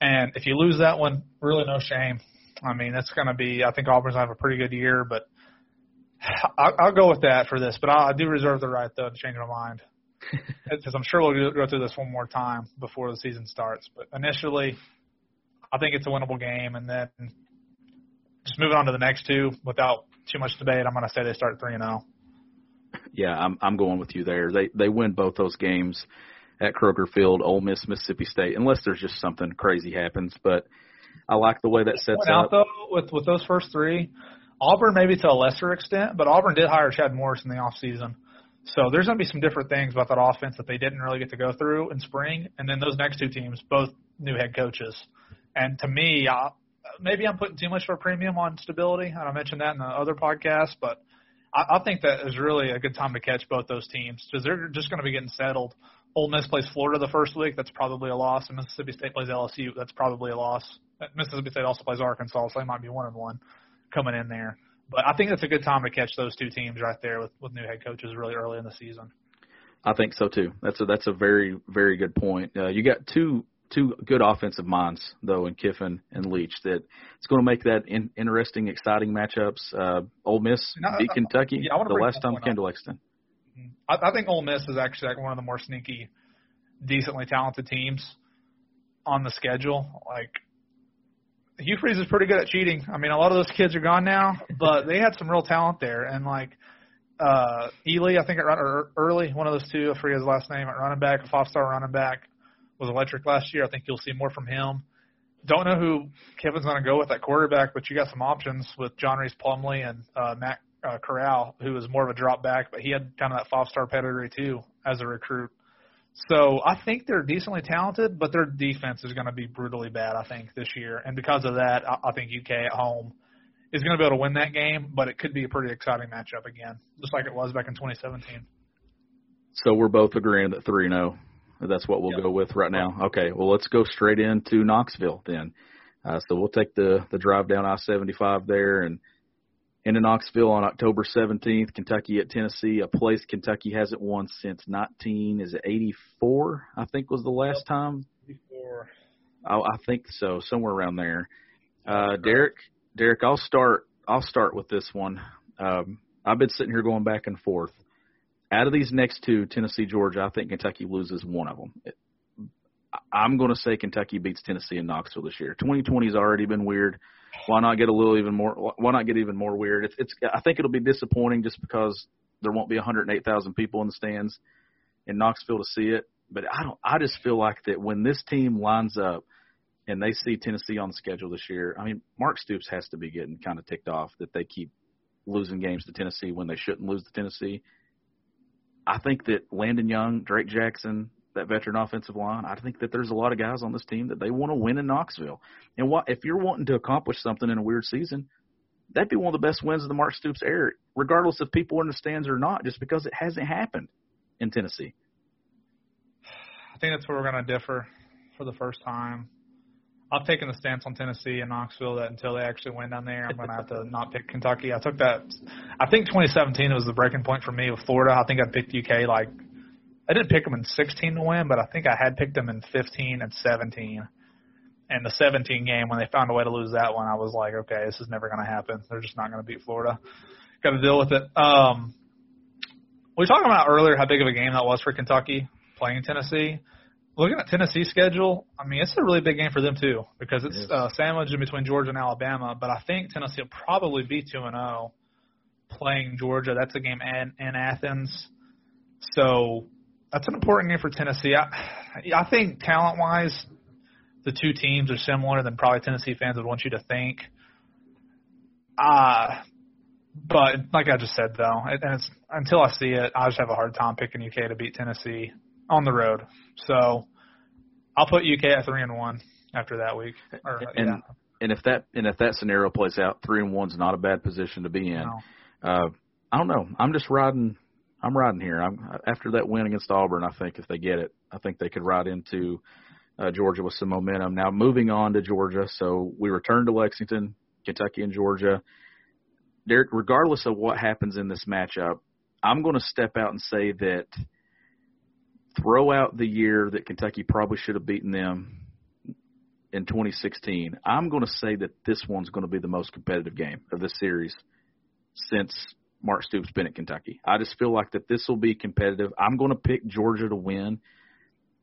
and if you lose that one, really no shame. I mean, it's going to be. I think Auburn's going to have a pretty good year, but I'll, I'll go with that for this. But I, I do reserve the right though to change my mind because I'm sure we'll go through this one more time before the season starts. But initially, I think it's a winnable game, and then just moving on to the next two without too much debate, I'm going to say they start three and oh. zero. Yeah, I'm I'm going with you there. They they win both those games at Kroger Field, Ole Miss, Mississippi State, unless there's just something crazy happens. But I like the way that sets out up. though with with those first three, Auburn maybe to a lesser extent, but Auburn did hire Chad Morris in the off season. So there's going to be some different things about that offense that they didn't really get to go through in spring. And then those next two teams, both new head coaches. And to me, I, maybe I'm putting too much of a premium on stability, and I mentioned that in the other podcast, but I, I think that is really a good time to catch both those teams because they're just going to be getting settled. Ole Miss plays Florida the first week. That's probably a loss. And Mississippi State plays LSU. That's probably a loss. Mississippi State also plays Arkansas, so they might be one and one coming in there. But I think that's a good time to catch those two teams right there with, with new head coaches really early in the season. I think so too. That's a that's a very very good point. Uh, you got two two good offensive minds though in Kiffin and Leach that it's going to make that in, interesting, exciting matchups. Uh, Ole Miss No, beat I- Kentucky yeah, I the last time point it came to Lexington. I, I think Ole Miss is actually like one of the more sneaky, decently talented teams on the schedule. Like Hugh Freeze is pretty good at cheating. I mean, a lot of those kids are gone now, but they had some real talent there. And like uh Ely, I think at run or early, one of those two, I forget his last name, at running back, a five star running back, was electric last year. I think you'll see more from him. Don't know who Kiffin's going to go with at quarterback, but you got some options with John Rhys Plumlee and uh, Matt uh, Corral, who was more of a drop back, but he had kind of that five star pedigree too as a recruit. So I think they're decently talented, but their defense is going to be brutally bad. I think this year, and because of that, I, I think UK at home is going to be able to win that game. But it could be a pretty exciting matchup again, just like it was back in 2017. So we're both agreeing that three zero. That's what we'll Yep. go with right now. Okay, well let's go straight into Knoxville then. Uh, so we'll take the the drive down I seventy five there and into Knoxville on October seventeenth. Kentucky at Tennessee, a place Kentucky hasn't won since nineteen is it eighty four? I think was the last time. Before I, I think so, somewhere around there. Uh, Derek, Derek, I'll start. I'll start with this one. Um, I've been sitting here going back and forth. Out of these next two, Tennessee, Georgia, I think Kentucky loses one of them. I'm going to say Kentucky beats Tennessee in Knoxville this year. 2020 has already been weird. Why not get a little even more? Why not get even more weird? It's, it's. I think it'll be disappointing just because there won't be 108,000 people in the stands in Knoxville to see it. But I don't. I just feel like that when this team lines up and they see Tennessee on the schedule this year, I mean, Mark Stoops has to be getting kind of ticked off that they keep losing games to Tennessee when they shouldn't lose to Tennessee. I think that Landon Young, Drake Jackson, that veteran offensive line. I think that there's a lot of guys on this team that they want to win in Knoxville. And what if you're wanting to accomplish something in a weird season, that'd be one of the best wins of the Mark Stoops era, regardless if people are in the stands or not, just because it hasn't happened in Tennessee. I think that's where we're going to differ for the first time. I've taken the stance on Tennessee and Knoxville that until they actually win down there, I'm going to have to not pick Kentucky. I took that. I think 2017 was the breaking point for me with Florida. I think I picked UK like I didn't pick them in 16 to win, but I think I had picked them in 15 and 17. And the 17 game, when they found a way to lose that one, I was like, okay, this is never going to happen. They're just not going to beat Florida. Got to deal with it. Um, we were talking about earlier how big of a game that was for Kentucky playing Tennessee looking at Tennessee's schedule, I mean, it's a really big game for them too because it's it uh, sandwiched in between Georgia and Alabama. But I think Tennessee will probably be two and zero oh playing Georgia. That's a game in, in Athens, so that's an important game for Tennessee. I, I think talent wise, the two teams are similar than probably Tennessee fans would want you to think. Uh but like I just said though, and it's until I see it, I just have a hard time picking UK to beat Tennessee on the road. So I'll put UK at three and one after that week. Or, and yeah. and if that and if that scenario plays out, three and one's not a bad position to be in. No. Uh, I don't know. I'm just riding. I'm riding here. I'm after that win against Auburn. I think if they get it, I think they could ride into uh, Georgia with some momentum. Now moving on to Georgia, so we return to Lexington, Kentucky, and Georgia. Derek, regardless of what happens in this matchup, I'm going to step out and say that throw out the year that Kentucky probably should have beaten them in 2016, I'm going to say that this one's going to be the most competitive game of this series since Mark Stoops been at Kentucky. I just feel like that this will be competitive. I'm going to pick Georgia to win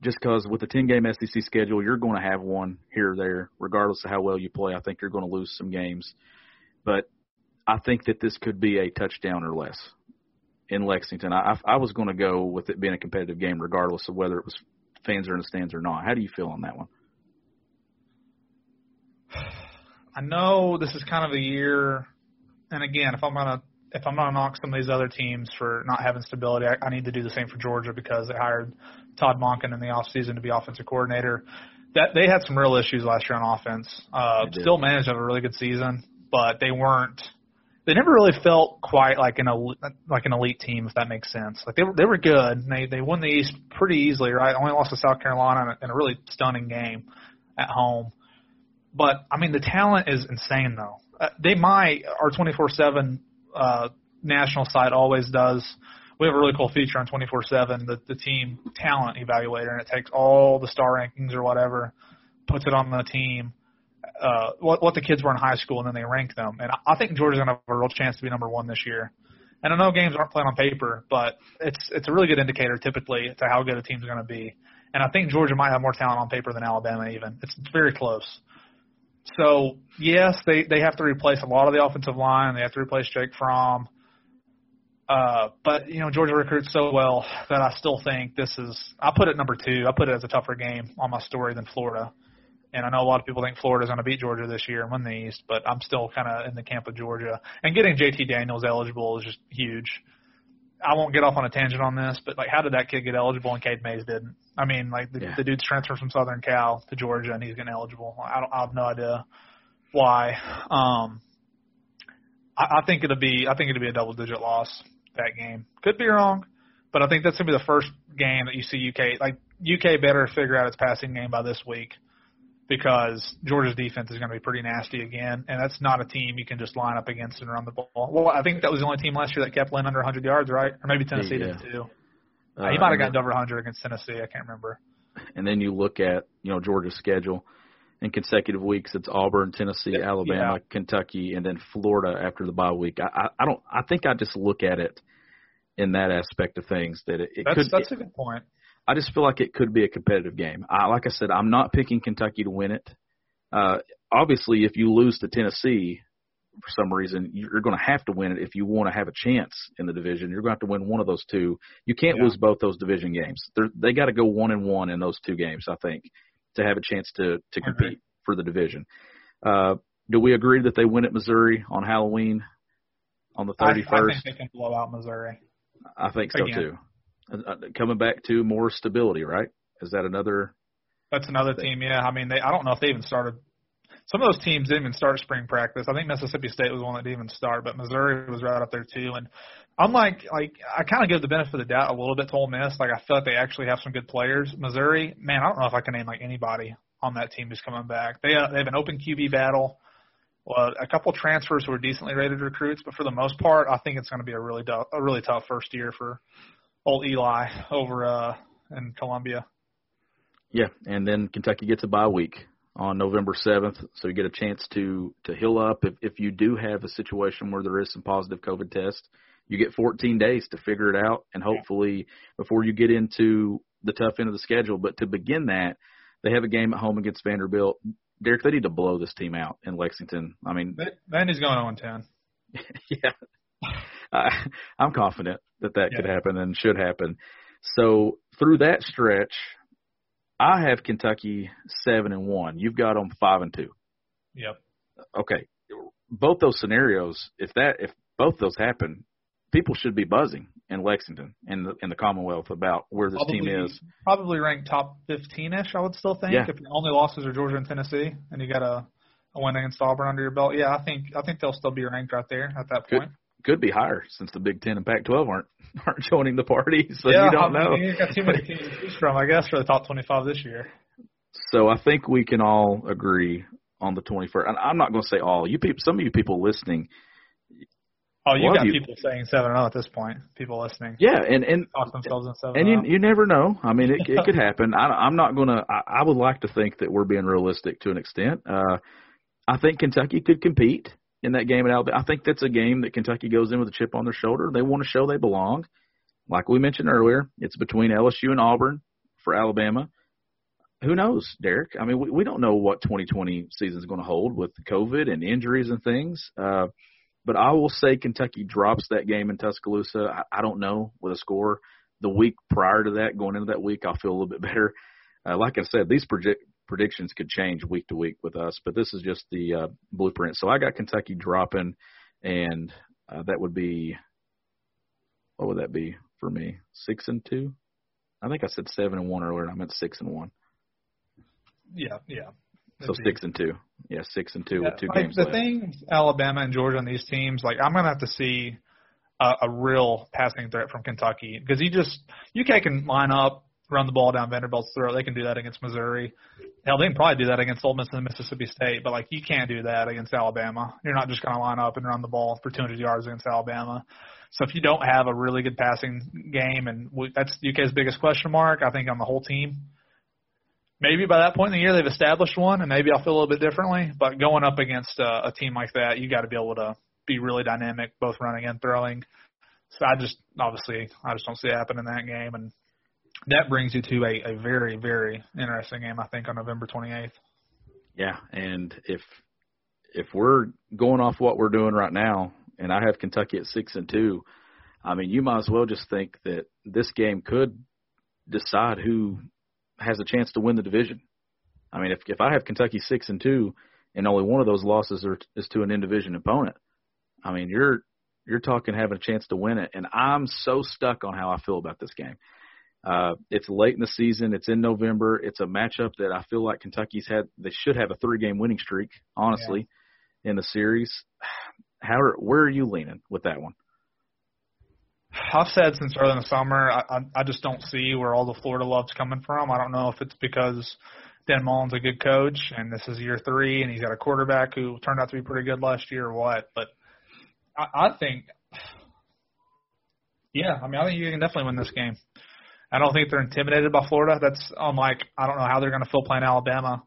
just because with the 10 game SEC schedule, you're going to have one here or there, regardless of how well you play. I think you're going to lose some games. But I think that this could be a touchdown or less in Lexington. I, I was going to go with it being a competitive game, regardless of whether it was fans are in the stands or not. How do you feel on that one? I know this is kind of a year, and again, if I'm gonna if I'm gonna knock some of these other teams for not having stability, I, I need to do the same for Georgia because they hired Todd Monken in the off season to be offensive coordinator. That they had some real issues last year on offense. Uh, still managed to have a really good season, but they weren't they never really felt quite like an like an elite team, if that makes sense. Like they were they were good. They they won the East pretty easily, right? Only lost to South Carolina in a, in a really stunning game at home. But I mean, the talent is insane, though. Uh, they might our 24/7 uh, national site always does. We have a really cool feature on 24/7, the the team talent evaluator, and it takes all the star rankings or whatever, puts it on the team uh, what, what the kids were in high school, and then they rank them. And I think Georgia's to have a real chance to be number one this year. And I know games aren't played on paper, but it's it's a really good indicator typically to how good a team's to be. And I think Georgia might have more talent on paper than Alabama even. It's, it's very close. So yes, they they have to replace a lot of the offensive line. They have to replace Jake Fromm. Uh, but you know Georgia recruits so well that I still think this is. I put it number two. I put it as a tougher game on my story than Florida. And I know a lot of people think Florida's going to beat Georgia this year and win the East, but I'm still kind of in the camp of Georgia. And getting JT Daniels eligible is just huge. I won't get off on a tangent on this, but like, how did that kid get eligible and Cade Mays didn't? I mean, like the, yeah. the dude's transferred from Southern Cal to Georgia and he's getting eligible. I don't, I have no idea why. Um, I, I think it'll be, I think it'll be a double digit loss that game. Could be wrong, but I think that's gonna be the first game that you see UK like UK better figure out its passing game by this week because Georgia's defense is going to be pretty nasty again, and that's not a team you can just line up against and run the ball. Well, I think that was the only team last year that kept Lynn under 100 yards, right? Or maybe Tennessee yeah. did too. Uh, he might have gotten over 100 against Tennessee. I can't remember. And then you look at you know Georgia's schedule. In consecutive weeks, it's Auburn, Tennessee, yeah, Alabama, yeah. Kentucky, and then Florida after the bye week. I, I, I don't. I think I just look at it in that aspect of things that it, it that's, could. That's a good point. I just feel like it could be a competitive game. I, like I said, I'm not picking Kentucky to win it. Uh, obviously, if you lose to Tennessee for some reason, you're going to have to win it if you want to have a chance in the division. You're going to have to win one of those two. You can't yeah. lose both those division games. They're, they got to go one and one in those two games, I think, to have a chance to to compete for the division. Uh, do we agree that they win at Missouri on Halloween on the 31st? I, I think they can blow out Missouri. I think so Again. too. Uh, coming back to more stability, right? Is that another? That's another team. Yeah, I mean, they. I don't know if they even started. Some of those teams didn't even start spring practice. I think Mississippi State was one that didn't even start, but Missouri was right up there too. And I'm like, like I kind of give the benefit of the doubt a little bit to Ole Miss. Like I feel like they actually have some good players. Missouri, man, I don't know if I can name like anybody on that team who's coming back. They uh, they have an open QB battle. Well, a couple transfers who are decently rated recruits, but for the most part, I think it's going to be a really tough, a really tough first year for old Eli over uh, in Columbia. Yeah, and then Kentucky gets a bye week on November 7th, so you get a chance to to heal up. If if you do have a situation where there is some positive COVID test, you get 14 days to figure it out, and hopefully before you get into the tough end of the schedule. But to begin that, they have a game at home against Vanderbilt. Derek, they need to blow this team out in Lexington. I mean, Vandy's going on 10. yeah, I, I'm confident that that yeah. could happen and should happen. So through that stretch, I have Kentucky seven and one. You've got them five and two. Yep. Okay. Both those scenarios, if that if both those happen, people should be buzzing in Lexington and the in the Commonwealth about where this probably, team is. Probably ranked top fifteen ish, I would still think. Yeah. If your only losses are Georgia and Tennessee and you got a, a win against Auburn under your belt, yeah, I think I think they'll still be ranked right there at that point. Could, could be higher since the Big Ten and Pac twelve aren't aren't joining the party, so yeah, you don't I know. mean, you got too many teams to choose from, I guess, for the top twenty five this year. So I think we can all agree on the 21st. And I'm not going to say all. You people, some of you people listening. Oh, you got you- people saying seven seven zero at this point. People listening Yeah, and and talk themselves in seven. and you you never know. I mean, it it could happen. I, I'm not going to. I would like to think that we're being realistic to an extent. Uh, I think Kentucky could compete in that game at Alabama. I think that's a game that Kentucky goes in with a chip on their shoulder. They want to show they belong. Like we mentioned earlier, it's between LSU and Auburn for Alabama. Who knows, Derek? I mean, we, we don't know what 2020 season is going to hold with COVID and injuries and things. Uh, but I will say Kentucky drops that game in Tuscaloosa. I, I don't know with a score. The week prior to that, going into that week, I'll feel a little bit better. Uh, like I said, these project, predictions could change week to week with us, but this is just the uh, blueprint. So I got Kentucky dropping, and uh, that would be what would that be for me? Six and two. I think I said seven and one earlier. and I meant six and one. yeah, yeah. So It'd six and two. Yeah, six and two Yeah, with two like games the left. thing, Alabama and Georgia and these teams, like I'm gonna have to see a, a real passing threat from Kentucky because you just UK can line up, run the ball down Vanderbilt's throat. They can do that against Missouri. Hell, they can probably do that against Ole Miss and Mississippi State, but like you can't do that against Alabama. You're not just gonna line up and run the ball for 200 yards against Alabama. So if you don't have a really good passing game, and we, that's UK's biggest question mark, I think on the whole team maybe by that point in the year they've established one, and maybe I'll feel a little bit differently. But going up against uh, a team like that, you got to be able to be really dynamic, both running and throwing. So I just obviously I just don't see it happen in that game, and that brings you to a, a very very interesting game I think on November 28th. Yeah, and if if we're going off what we're doing right now, and I have Kentucky at six and two, I mean, you might as well just think that this game could decide who has a chance to win the division. I mean, if if I have Kentucky six and two, and only one of those losses are, is to an in division opponent, I mean, you're you're talking having a chance to win it, and I'm so stuck on how I feel about this game. Uh, it's late in the season. It's in November. It's a matchup that I feel like Kentucky's had. They should have a three-game winning streak, honestly, in the series. How are, where are you leaning with that one? I've said since early in the summer, I, I, I just don't see where all the Florida love's coming from. I don't know if it's because Dan Mullen's a good coach and this is year three and he's got a quarterback who turned out to be pretty good last year or what. But I, I think, yeah, I mean, I think you can definitely win this game. I don't think they're intimidated by Florida. That's um, unlike I don't know how they're going to feel playing Alabama,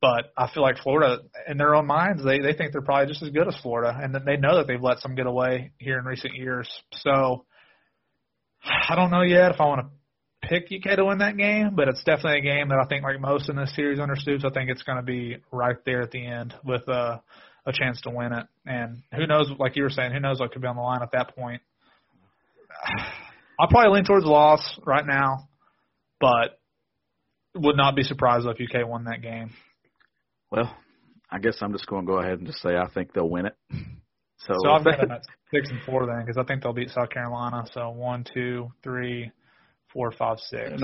but I feel like Florida, in their own minds, they they think they're probably just as good as Florida, and they know that they've let some get away here in recent years. So I don't know yet if I want to pick UK to win that game, but it's definitely a game that I think, like most in this series under Stoops, I think it's going to be right there at the end with a a chance to win it. And who knows, like you were saying, who knows what could be on the line at that point. I'll probably lean towards loss right now, but would not be surprised if UK won that game. Well, I guess I'm just going to go ahead and just say I think they'll win it. So, So I've got them at six and four then, because I think they'll beat South Carolina. So one, two, three, four, five, six.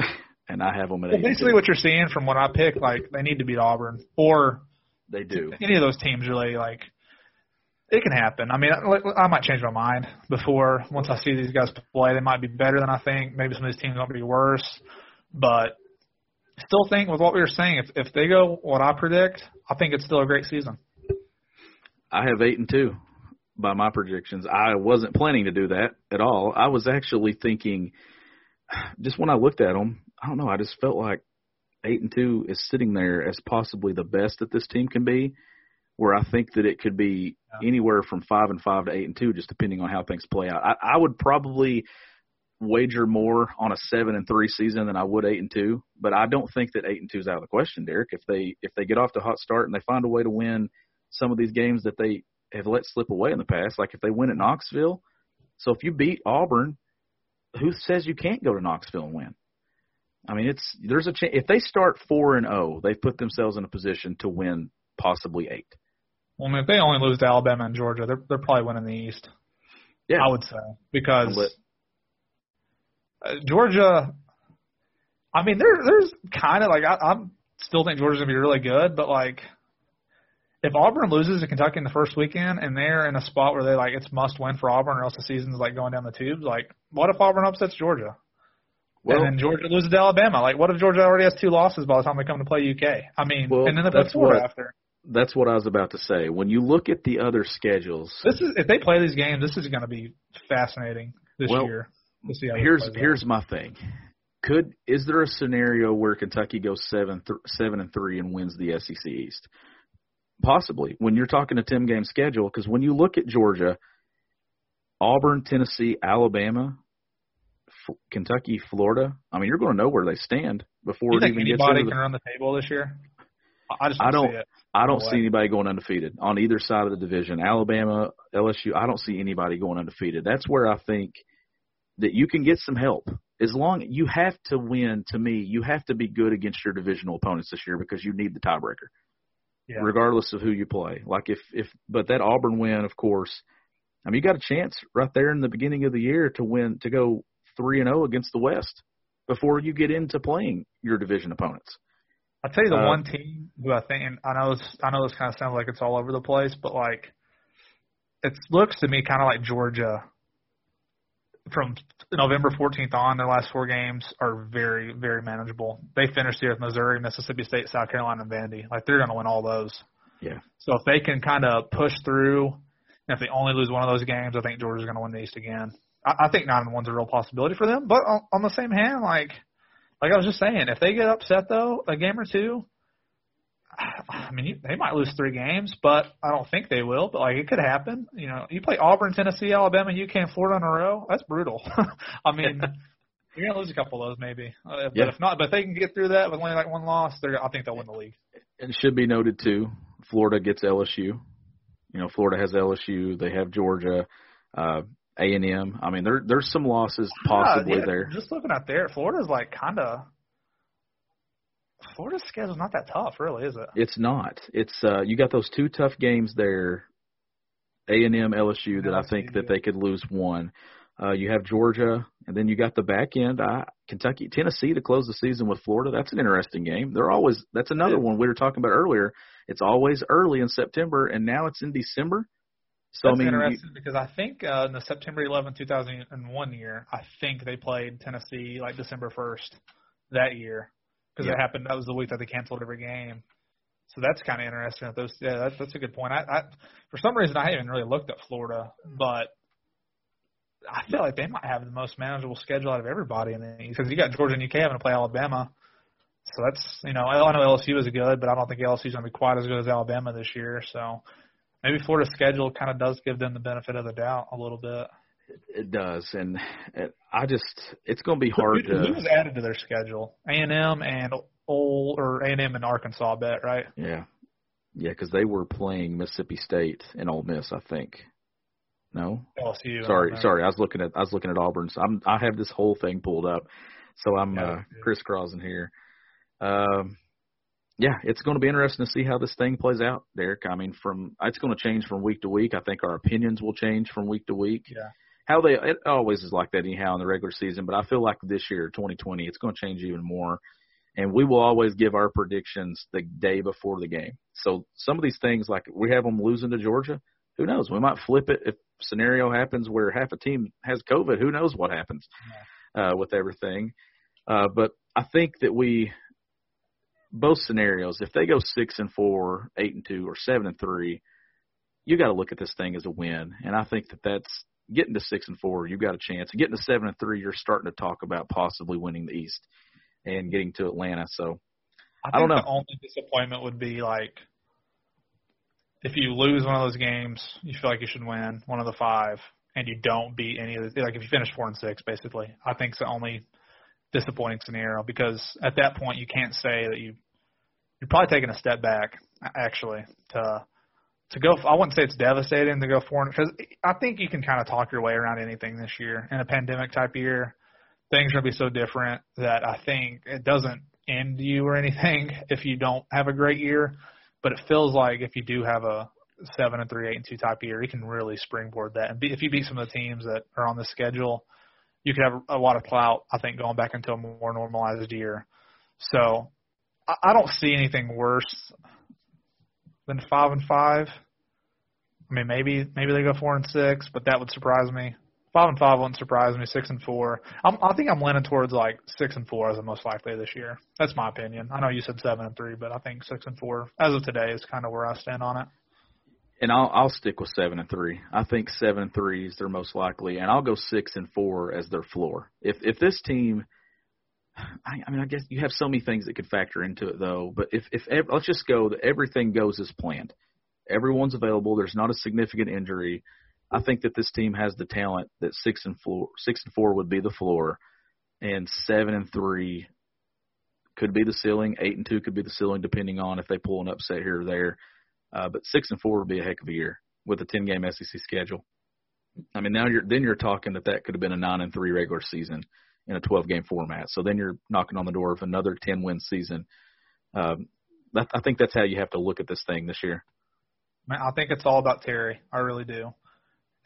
and I have them at Well, eight. basically, what you're seeing from what I pick, like they need to beat Auburn or they do. any of those teams. Really, like it can happen. I mean, I, I might change my mind before once I see these guys play. They might be better than I think. Maybe some of these teams won't be worse, but still think with what we were saying, if if they go what I predict, I think it's still a great season. I have eight and two by my predictions. I wasn't planning to do that at all. I was actually thinking, just when I looked at them, I don't know. I just felt like eight and two is sitting there as possibly the best that this team can be. Where I think that it could be anywhere from five and five to eight and two, just depending on how things play out. I, I would probably wager more on a seven and three season than I would eight and two, but I don't think that eight and two is out of the question, Derek. If they if they get off to a hot start and they find a way to win some of these games that they have let slip away in the past, like if they win at Knoxville. So if you beat Auburn, who says you can't go to Knoxville and win? I mean, it's there's a chance if they start four and zero, they've put themselves in a position to win possibly eight. I mean, if they only lose to Alabama and Georgia, they're they're probably winning the East. Yeah. I would say because uh, Georgia. I mean, there there's kind of like I, I'm still think Georgia's gonna be really good, but like if Auburn loses to Kentucky in the first weekend and they're in a spot where they like it's must win for Auburn or else the season's like going down the tubes, like what if Auburn upsets Georgia? Well- and then Georgia loses to Alabama. Like, what if Georgia already has two losses by the time they come to play UK? I mean, Well, and then they play that's what- after. That's what I was about to say. When you look at the other schedules, This is if they play these games, this is going to be fascinating this Well, year. How this here's out. here's my thing. Could is there a scenario where Kentucky goes seven th- seven and three and wins the SEC East? Possibly. When you're talking a ten game schedule, because when you look at Georgia, Auburn, Tennessee, Alabama, F- Kentucky, Florida. I mean, you're going to know where they stand before you it think even gets anybody into can the, run the table this year? I just don't, don't- see. I don't No see anybody going undefeated on either side of the division. Alabama, LSU, I don't see anybody going undefeated. That's where I think that you can get some help. As long you have to win to me, you have to be good against your divisional opponents this year because you need the tiebreaker. Yeah. Regardless of who you play. Like if if but that Auburn win, of course, I mean you got a chance right there in the beginning of the year to win to go 3 and 0 against the West before you get into playing your division opponents. I'll tell you the Uh, one team who I think, and I know this, I know this kind of sounds like it's all over the place, but like it looks to me kind of like Georgia from November 14th on. Their last four games are very, very manageable. They finished here with Missouri, Mississippi State, South Carolina, and Vandy. Like they're going to win all those. Yeah. So if they can kind of push through, and if they only lose one of those games, I think Georgia's going to win the East again. I, I think nine and one's a real possibility for them. But on, on the same hand, like like I was just saying, if they get upset though, a game or two, I mean, you, they might lose three games, but I don't think they will. But like, it could happen. You know, you play Auburn, Tennessee, Alabama, UK, and Florida in a row. That's brutal. I mean, you're gonna lose a couple of those maybe. Uh, but Yeah. if not, but if they can get through that with only like one loss, they're I think they'll win the league. It should be noted too. Florida gets LSU. You know, Florida has LSU. They have Georgia, uh, A and M. I mean, there there's some losses possibly Yeah, yeah, there. Just looking out there, Florida's like kind of. Florida's schedule's not that tough, really, is it? It's not. It's uh, you got those two tough games there. A and M, LSU that I think LSU, that they could lose one. Uh, you have Georgia, and then you got the back end, I, Kentucky, Tennessee to close the season with Florida. That's an interesting game. They're always that's another one we were talking about earlier. It's always early in September, and now it's in December. So That's I mean, you- interesting because I think uh, in the September 11, 2001 year, I think they played Tennessee like December 1st that year because Yeah. it happened. That was the week that they canceled every game. So that's kind of interesting. That those, yeah, that's, that's a good point. I, I, for some reason, I haven't really looked at Florida, but I feel like they might have the most manageable schedule out of everybody in the because you got Georgia and UK having to play Alabama. So that's you know I know LSU is good, but I don't think LSU's going to be quite as good as Alabama this year. So maybe Florida's schedule kind of does give them the benefit of the doubt a little bit. it does, and it, I just it's going to be hard who, to. who was added to their schedule? A and M and Ole or A and M and Arkansas, I bet right? Yeah, yeah, because they were playing Mississippi State and Ole Miss, I think. No, LSU. Sorry, sorry, I was looking at I was looking at Auburn's. I'm I have this whole thing pulled up, so I'm Yeah, uh, crisscrossing here. Um, yeah, it's going to be interesting to see how this thing plays out, Derek. I mean, from it's going to change from week to week. I think our opinions will change from week to week. Yeah. how they it always is like that anyhow in the regular season, but I feel like this year, 2020, it's going to change even more. And we will always give our predictions the day before the game. So some of these things, like we have them losing to Georgia, who knows? We might flip it if scenario happens where half a team has COVID. Who knows what happens uh, with everything? Uh, but I think that we both scenarios, if they go six and four, eight and two, or seven and three, you got to look at this thing as a win. And I think that that's getting to six and four, you've got a chance. And getting to seven and three, you're starting to talk about possibly winning the East and getting to Atlanta. So I, I don't know. The only disappointment would be like if you lose one of those games, you feel like you should win one of the five, and you don't beat any of the like if you finish four and six, basically. I think the only disappointing scenario because at that point you can't say that you you're probably taking a step back actually to to go. I wouldn't say it's devastating to go four because I think you can kind of talk your way around anything this year in a pandemic type year. Things are gonna be so different that I think it doesn't end you or anything if you don't have a great year. But it feels like if you do have a seven and three, eight and two type year, you can really springboard that. And be, if you beat some of the teams that are on the schedule, you could have a lot of clout. I think going back into a more normalized year. So I, I don't see anything worse than five and five. I mean, maybe maybe they go four and six, but that would surprise me. Five and five wouldn't surprise me. Six and four, I'm, I think I'm leaning towards like six and four as the most likely this year. That's my opinion. I know you said seven and three, but I think six and four as of today is kind of where I stand on it. And I'll I'll stick with seven and three. I think seven and three is their most likely, and I'll go six and four as their floor. If if this team, I, I mean, I guess you have so many things that could factor into it though. But if if ev- let's just go that everything goes as planned, everyone's available. There's not a significant injury. I think that this team has the talent that six and four six and four would be the floor, and seven and three could be the ceiling. Eight and two could be the ceiling, depending on if they pull an upset here or there. Uh, but six and four would be a heck of a year with a ten game SEC schedule. I mean, now you're then you're talking that that could have been a nine and three regular season in a twelve game format. So then you're knocking on the door of another ten win season. Um, that, I think that's how you have to look at this thing this year. Man, I think it's all about Terry. I really do.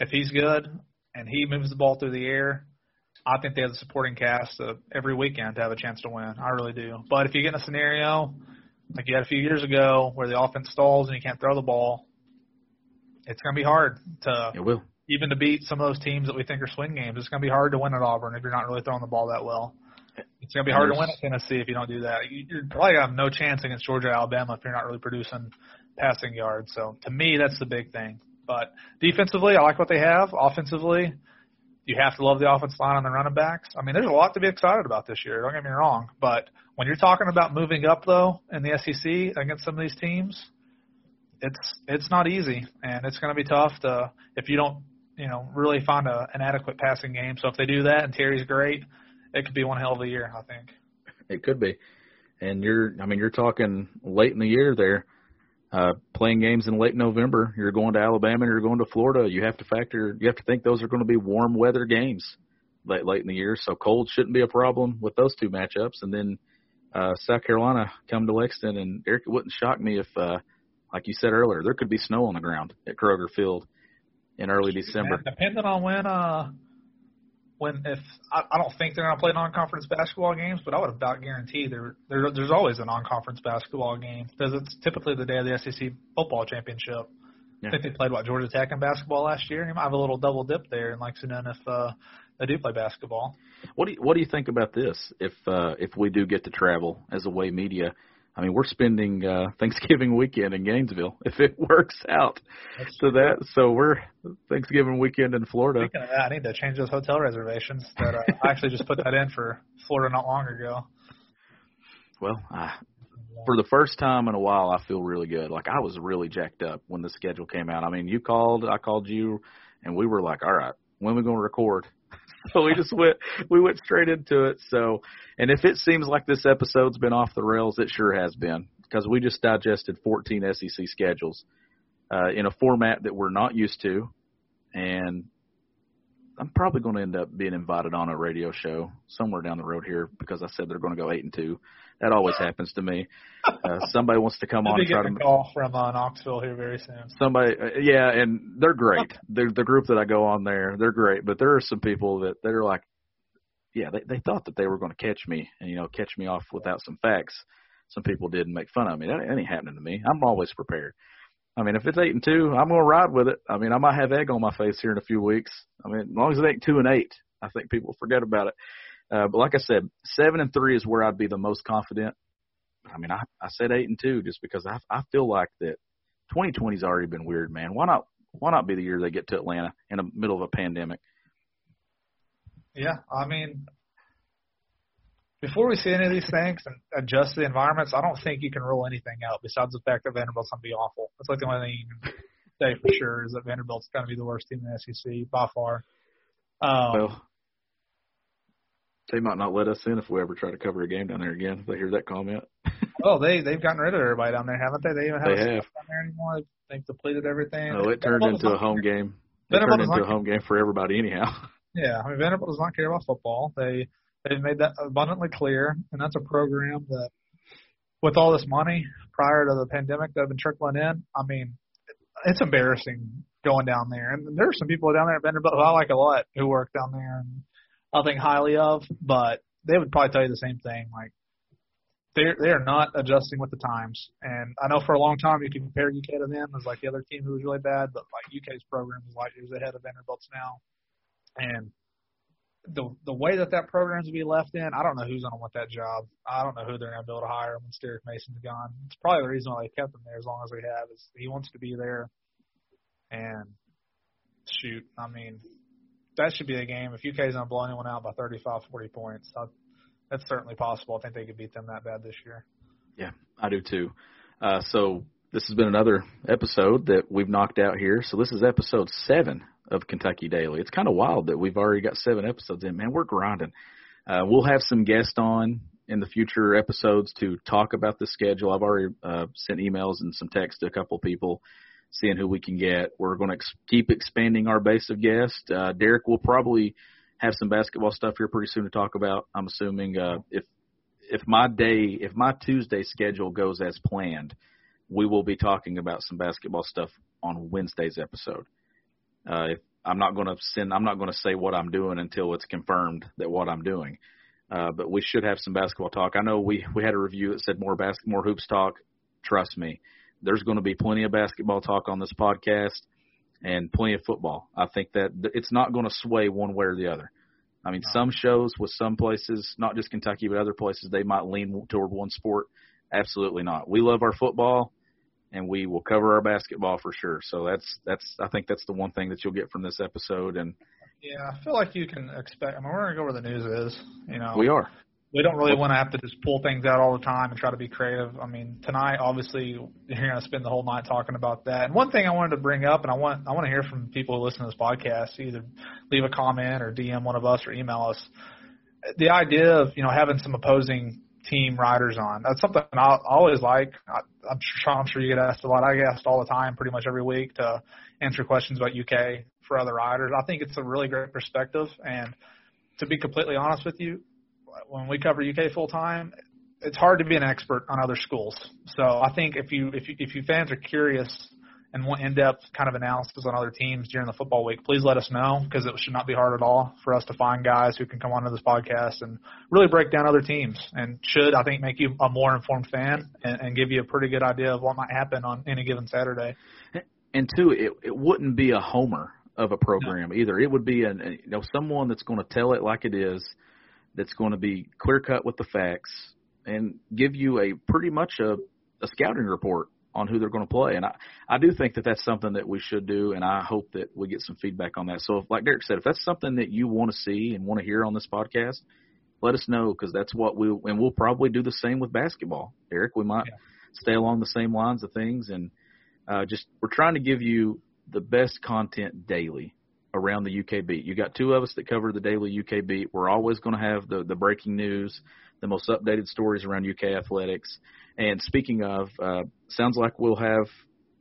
If he's good and he moves the ball through the air, I think they have the supporting cast uh, every weekend to have a chance to win. I really do. But if you get in a scenario like you had a few years ago where the offense stalls and you can't throw the ball, it's going to be hard to It will. even to beat some of those teams that we think are swing games. It's going to be hard to win at Auburn if you're not really throwing the ball that well. It's going to be hard to win at Tennessee if you don't do that. You- You're probably have no chance against Georgia, Alabama if you're not really producing passing yards. So to me, that's the big thing. But defensively, I like what they have. Offensively, you have to love the offense line and the running backs. I mean, there's a lot to be excited about this year. Don't get me wrong. But when you're talking about moving up though in the SEC against some of these teams, it's it's not easy, and it's going to be tough to if you don't you know really find a, an adequate passing game. So if they do that and Terry's great, it could be one hell of a year. I think. It could be. And you're, I mean, you're talking late in the year there, uh, playing games in late November. You're going to Alabama, you're going to Florida. You have to factor, you have to think those are going to be warm weather games late, late in the year. So cold shouldn't be a problem with those two matchups. And then, uh, South Carolina come to Lexington and Eric, it wouldn't shock me if, uh, like you said earlier, there could be snow on the ground at Kroger Field in early December. Man, depending on when uh when if I, I don't think they're gonna play non-conference basketball games, but I would about guarantee there, there there's always a non-conference basketball game because it's typically the day of the SEC football championship. Yeah. I think they played what Georgia Tech in basketball last year. You might have a little double dip there in Lexington if uh, they do play basketball. What do you, what do you think about this? If uh, if we do get to travel as away media, I mean we're spending uh, Thanksgiving weekend in Gainesville if it works out to that. So we're Thanksgiving weekend in Florida. Speaking of that, I need to change those hotel reservations. That uh, I actually just put that in for Florida not long ago. Well, uh, for the first time in a while, I feel really good. Like I was really jacked up when the schedule came out. I mean, you called, I called you, and we were like, all right, when are we going to record? so we just went we went straight into it. So, and if it seems like this episode's been off the rails, it sure has been because we just digested 14 SEC schedules uh, in a format that we're not used to, and I'm probably going to end up being invited on a radio show somewhere down the road here because I said they're going to go eight and two. That always happens to me. Uh, somebody wants to come on and try to a call from uh, Knoxville here very soon. Somebody, uh, yeah, and they're great. the the group that I go on there, they're great. But there are some people that they're like, yeah, they they thought that they were going to catch me and you know catch me off without some facts. Some people did and make fun of me. That, that ain't happening to me. I'm always prepared. I mean, if it's eight and two, I'm gonna ride with it. I mean, I might have egg on my face here in a few weeks. I mean, as long as it ain't two and eight, I think people forget about it. Uh, but like I said, seven and three is where I'd be the most confident. I mean, I I said eight and two just because I I feel like that 2020's already been weird, man. Why not why not be the year they get to Atlanta in the middle of a pandemic? Yeah, I mean, before we see any of these things and adjust the environments, I don't think you can rule anything out besides the fact that Vanderbilt's to be awful. That's like the only thing you can say for sure is that Vanderbilt's going to be the worst team in the SEC by far. Um, well, they might not let us in if we ever try to cover a game down there again. If they hear that comment. oh, they they've gotten rid of everybody down there, haven't they? They even have, they have. down there anymore. They've depleted everything. Oh, it turned into a home game. It turned into a home game for everybody anyhow. Yeah, I mean Vanderbilt does not care about football. They They've made that abundantly clear, and that's a program that, with all this money prior to the pandemic that have been trickling in, I mean, it's embarrassing going down there. And there are some people down there at Vanderbilt who I like a lot who work down there and I think highly of, but they would probably tell you the same thing. Like they they are not adjusting with the times. And I know for a long time you can compare UK to them as like the other team who was really bad, but like UK's program is like years ahead of Vanderbilt's now. And the the way that that program's to be left in, I don't know who's to want that job. I don't know who they're to be able to hire when Derek Mason's gone. It's probably the reason why they kept him there as long as they have. Is he wants to be there, and shoot, I mean, that should be a game. If going to blow anyone out by 35, 40 points, I, that's certainly possible. I think they could beat them that bad this year. Yeah, I do too. Uh, so this has been another episode that we've knocked out here. So this is episode seven of Kentucky Daily. It's kind of wild that we've already got seven episodes in. Man, we're grinding. Uh, we'll have some guests on in the future episodes to talk about the schedule. I've already uh, sent emails and some texts to a couple people, seeing who we can get. We're going to ex- keep expanding our base of guests. Uh, Derek will probably have some basketball stuff here pretty soon to talk about. I'm assuming uh, if if my day, if my Tuesday schedule goes as planned, we will be talking about some basketball stuff on Wednesday's episode. Uh, if I'm not going to send, I'm not going to say what I'm doing until it's confirmed that what I'm doing. Uh, but we should have some basketball talk. I know we we had a review that said more basket, more hoops talk. Trust me, there's going to be plenty of basketball talk on this podcast, and plenty of football. I think that it's not going to sway one way or the other. I mean, some shows with some places, not just Kentucky, but other places, they might lean toward one sport. Absolutely not. We love our football and we will cover our basketball for sure. So that's that's I think that's the one thing that you'll get from this episode. And yeah, I feel like you can expect. I mean, we're gonna go where the news is. You know, we are. We don't really want to have to just pull things out all the time and try to be creative. I mean, tonight obviously you're gonna spend the whole night talking about that. And one thing I wanted to bring up, and I want I want to hear from people who listen to this podcast, either leave a comment or DM one of us or email us. The idea of you know having some opposing team writers on. That's something I always like. I, I'm sure I'm sure you get asked a lot. I get asked all the time, pretty much every week, to answer questions about UK for other writers. I think it's a really great perspective. And to be completely honest with you, when we cover UK full time, it's hard to be an expert on other schools. So I think if you if you if you fans are curious and want in-depth kind of analysis on other teams during the football week, please let us know because it should not be hard at all for us to find guys who can come onto this podcast and really break down other teams and should I think make you a more informed fan and, and give you a pretty good idea of what might happen on any given Saturday. And two, it it wouldn't be a homer of a program no. either. It would be an you know someone that's going to tell it like it is, that's going to be clear cut with the facts and give you a pretty much a a scouting report on who they're going to play. And I, I do think that that's something that we should do, and I hope that we get some feedback on that. So, if, like Derek said, if that's something that you want to see and want to hear on this podcast, let us know because that's what we and we'll probably do the same with basketball. Derek, we might yeah. stay along the same lines of things, and uh, just we're trying to give you the best content daily around the UK beat. You got two of us that cover the daily UK beat. We're always going to have the the breaking news, the most updated stories around UK athletics. And speaking of, uh, sounds like we'll have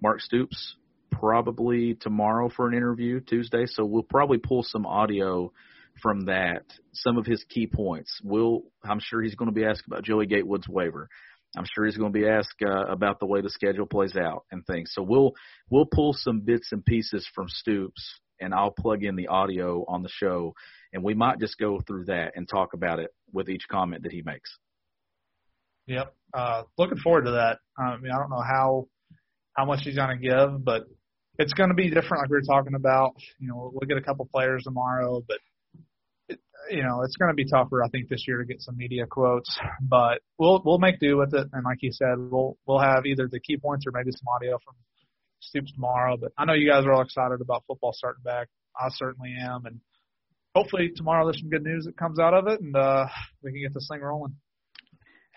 Mark Stoops probably tomorrow for an interview Tuesday, so we'll probably pull some audio from that, some of his key points. We'll, I'm sure he's going to be asked about Joey Gatewood's waiver. I'm sure he's going to be asked uh, about the way the schedule plays out and things. So we'll we'll pull some bits and pieces from Stoops, and I'll plug in the audio on the show, and we might just go through that and talk about it with each comment that he makes. Yep, uh, looking forward to that. I mean, I don't know how how much he's going to give, but it's going to be different, like we were talking about. You know, we'll get a couple players tomorrow, but you know, it's going to be tougher, I think, this year to get some media quotes, but we'll we'll make do with it. And like you said, we'll we'll have either the key points or maybe some audio from Stoops tomorrow. But I know you guys are all excited about football starting back. I certainly am, and hopefully tomorrow there's some good news that comes out of it, and uh, we can get this thing rolling.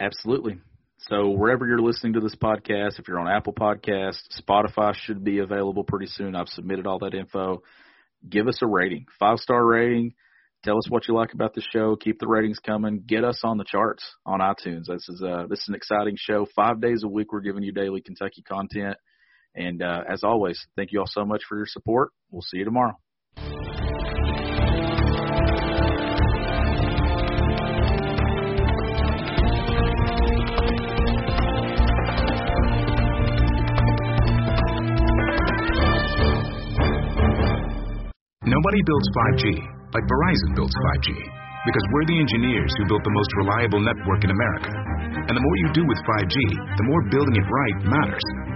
Absolutely. So wherever you're listening to this podcast, if you're on Apple Podcasts, Spotify should be available pretty soon. I've submitted all that info. Give us a rating, five star rating Tell us what you like about the show. Keep the ratings coming. Get us on the charts on iTunes. This is uh this is an exciting show. Five days a week, we're giving you daily Kentucky content. And uh, as always, thank you all so much for your support. We'll see you tomorrow. Nobody builds 5G like Verizon builds 5G. Because we're the engineers who built the most reliable network in America. And the more you do with 5G, the more building it right matters.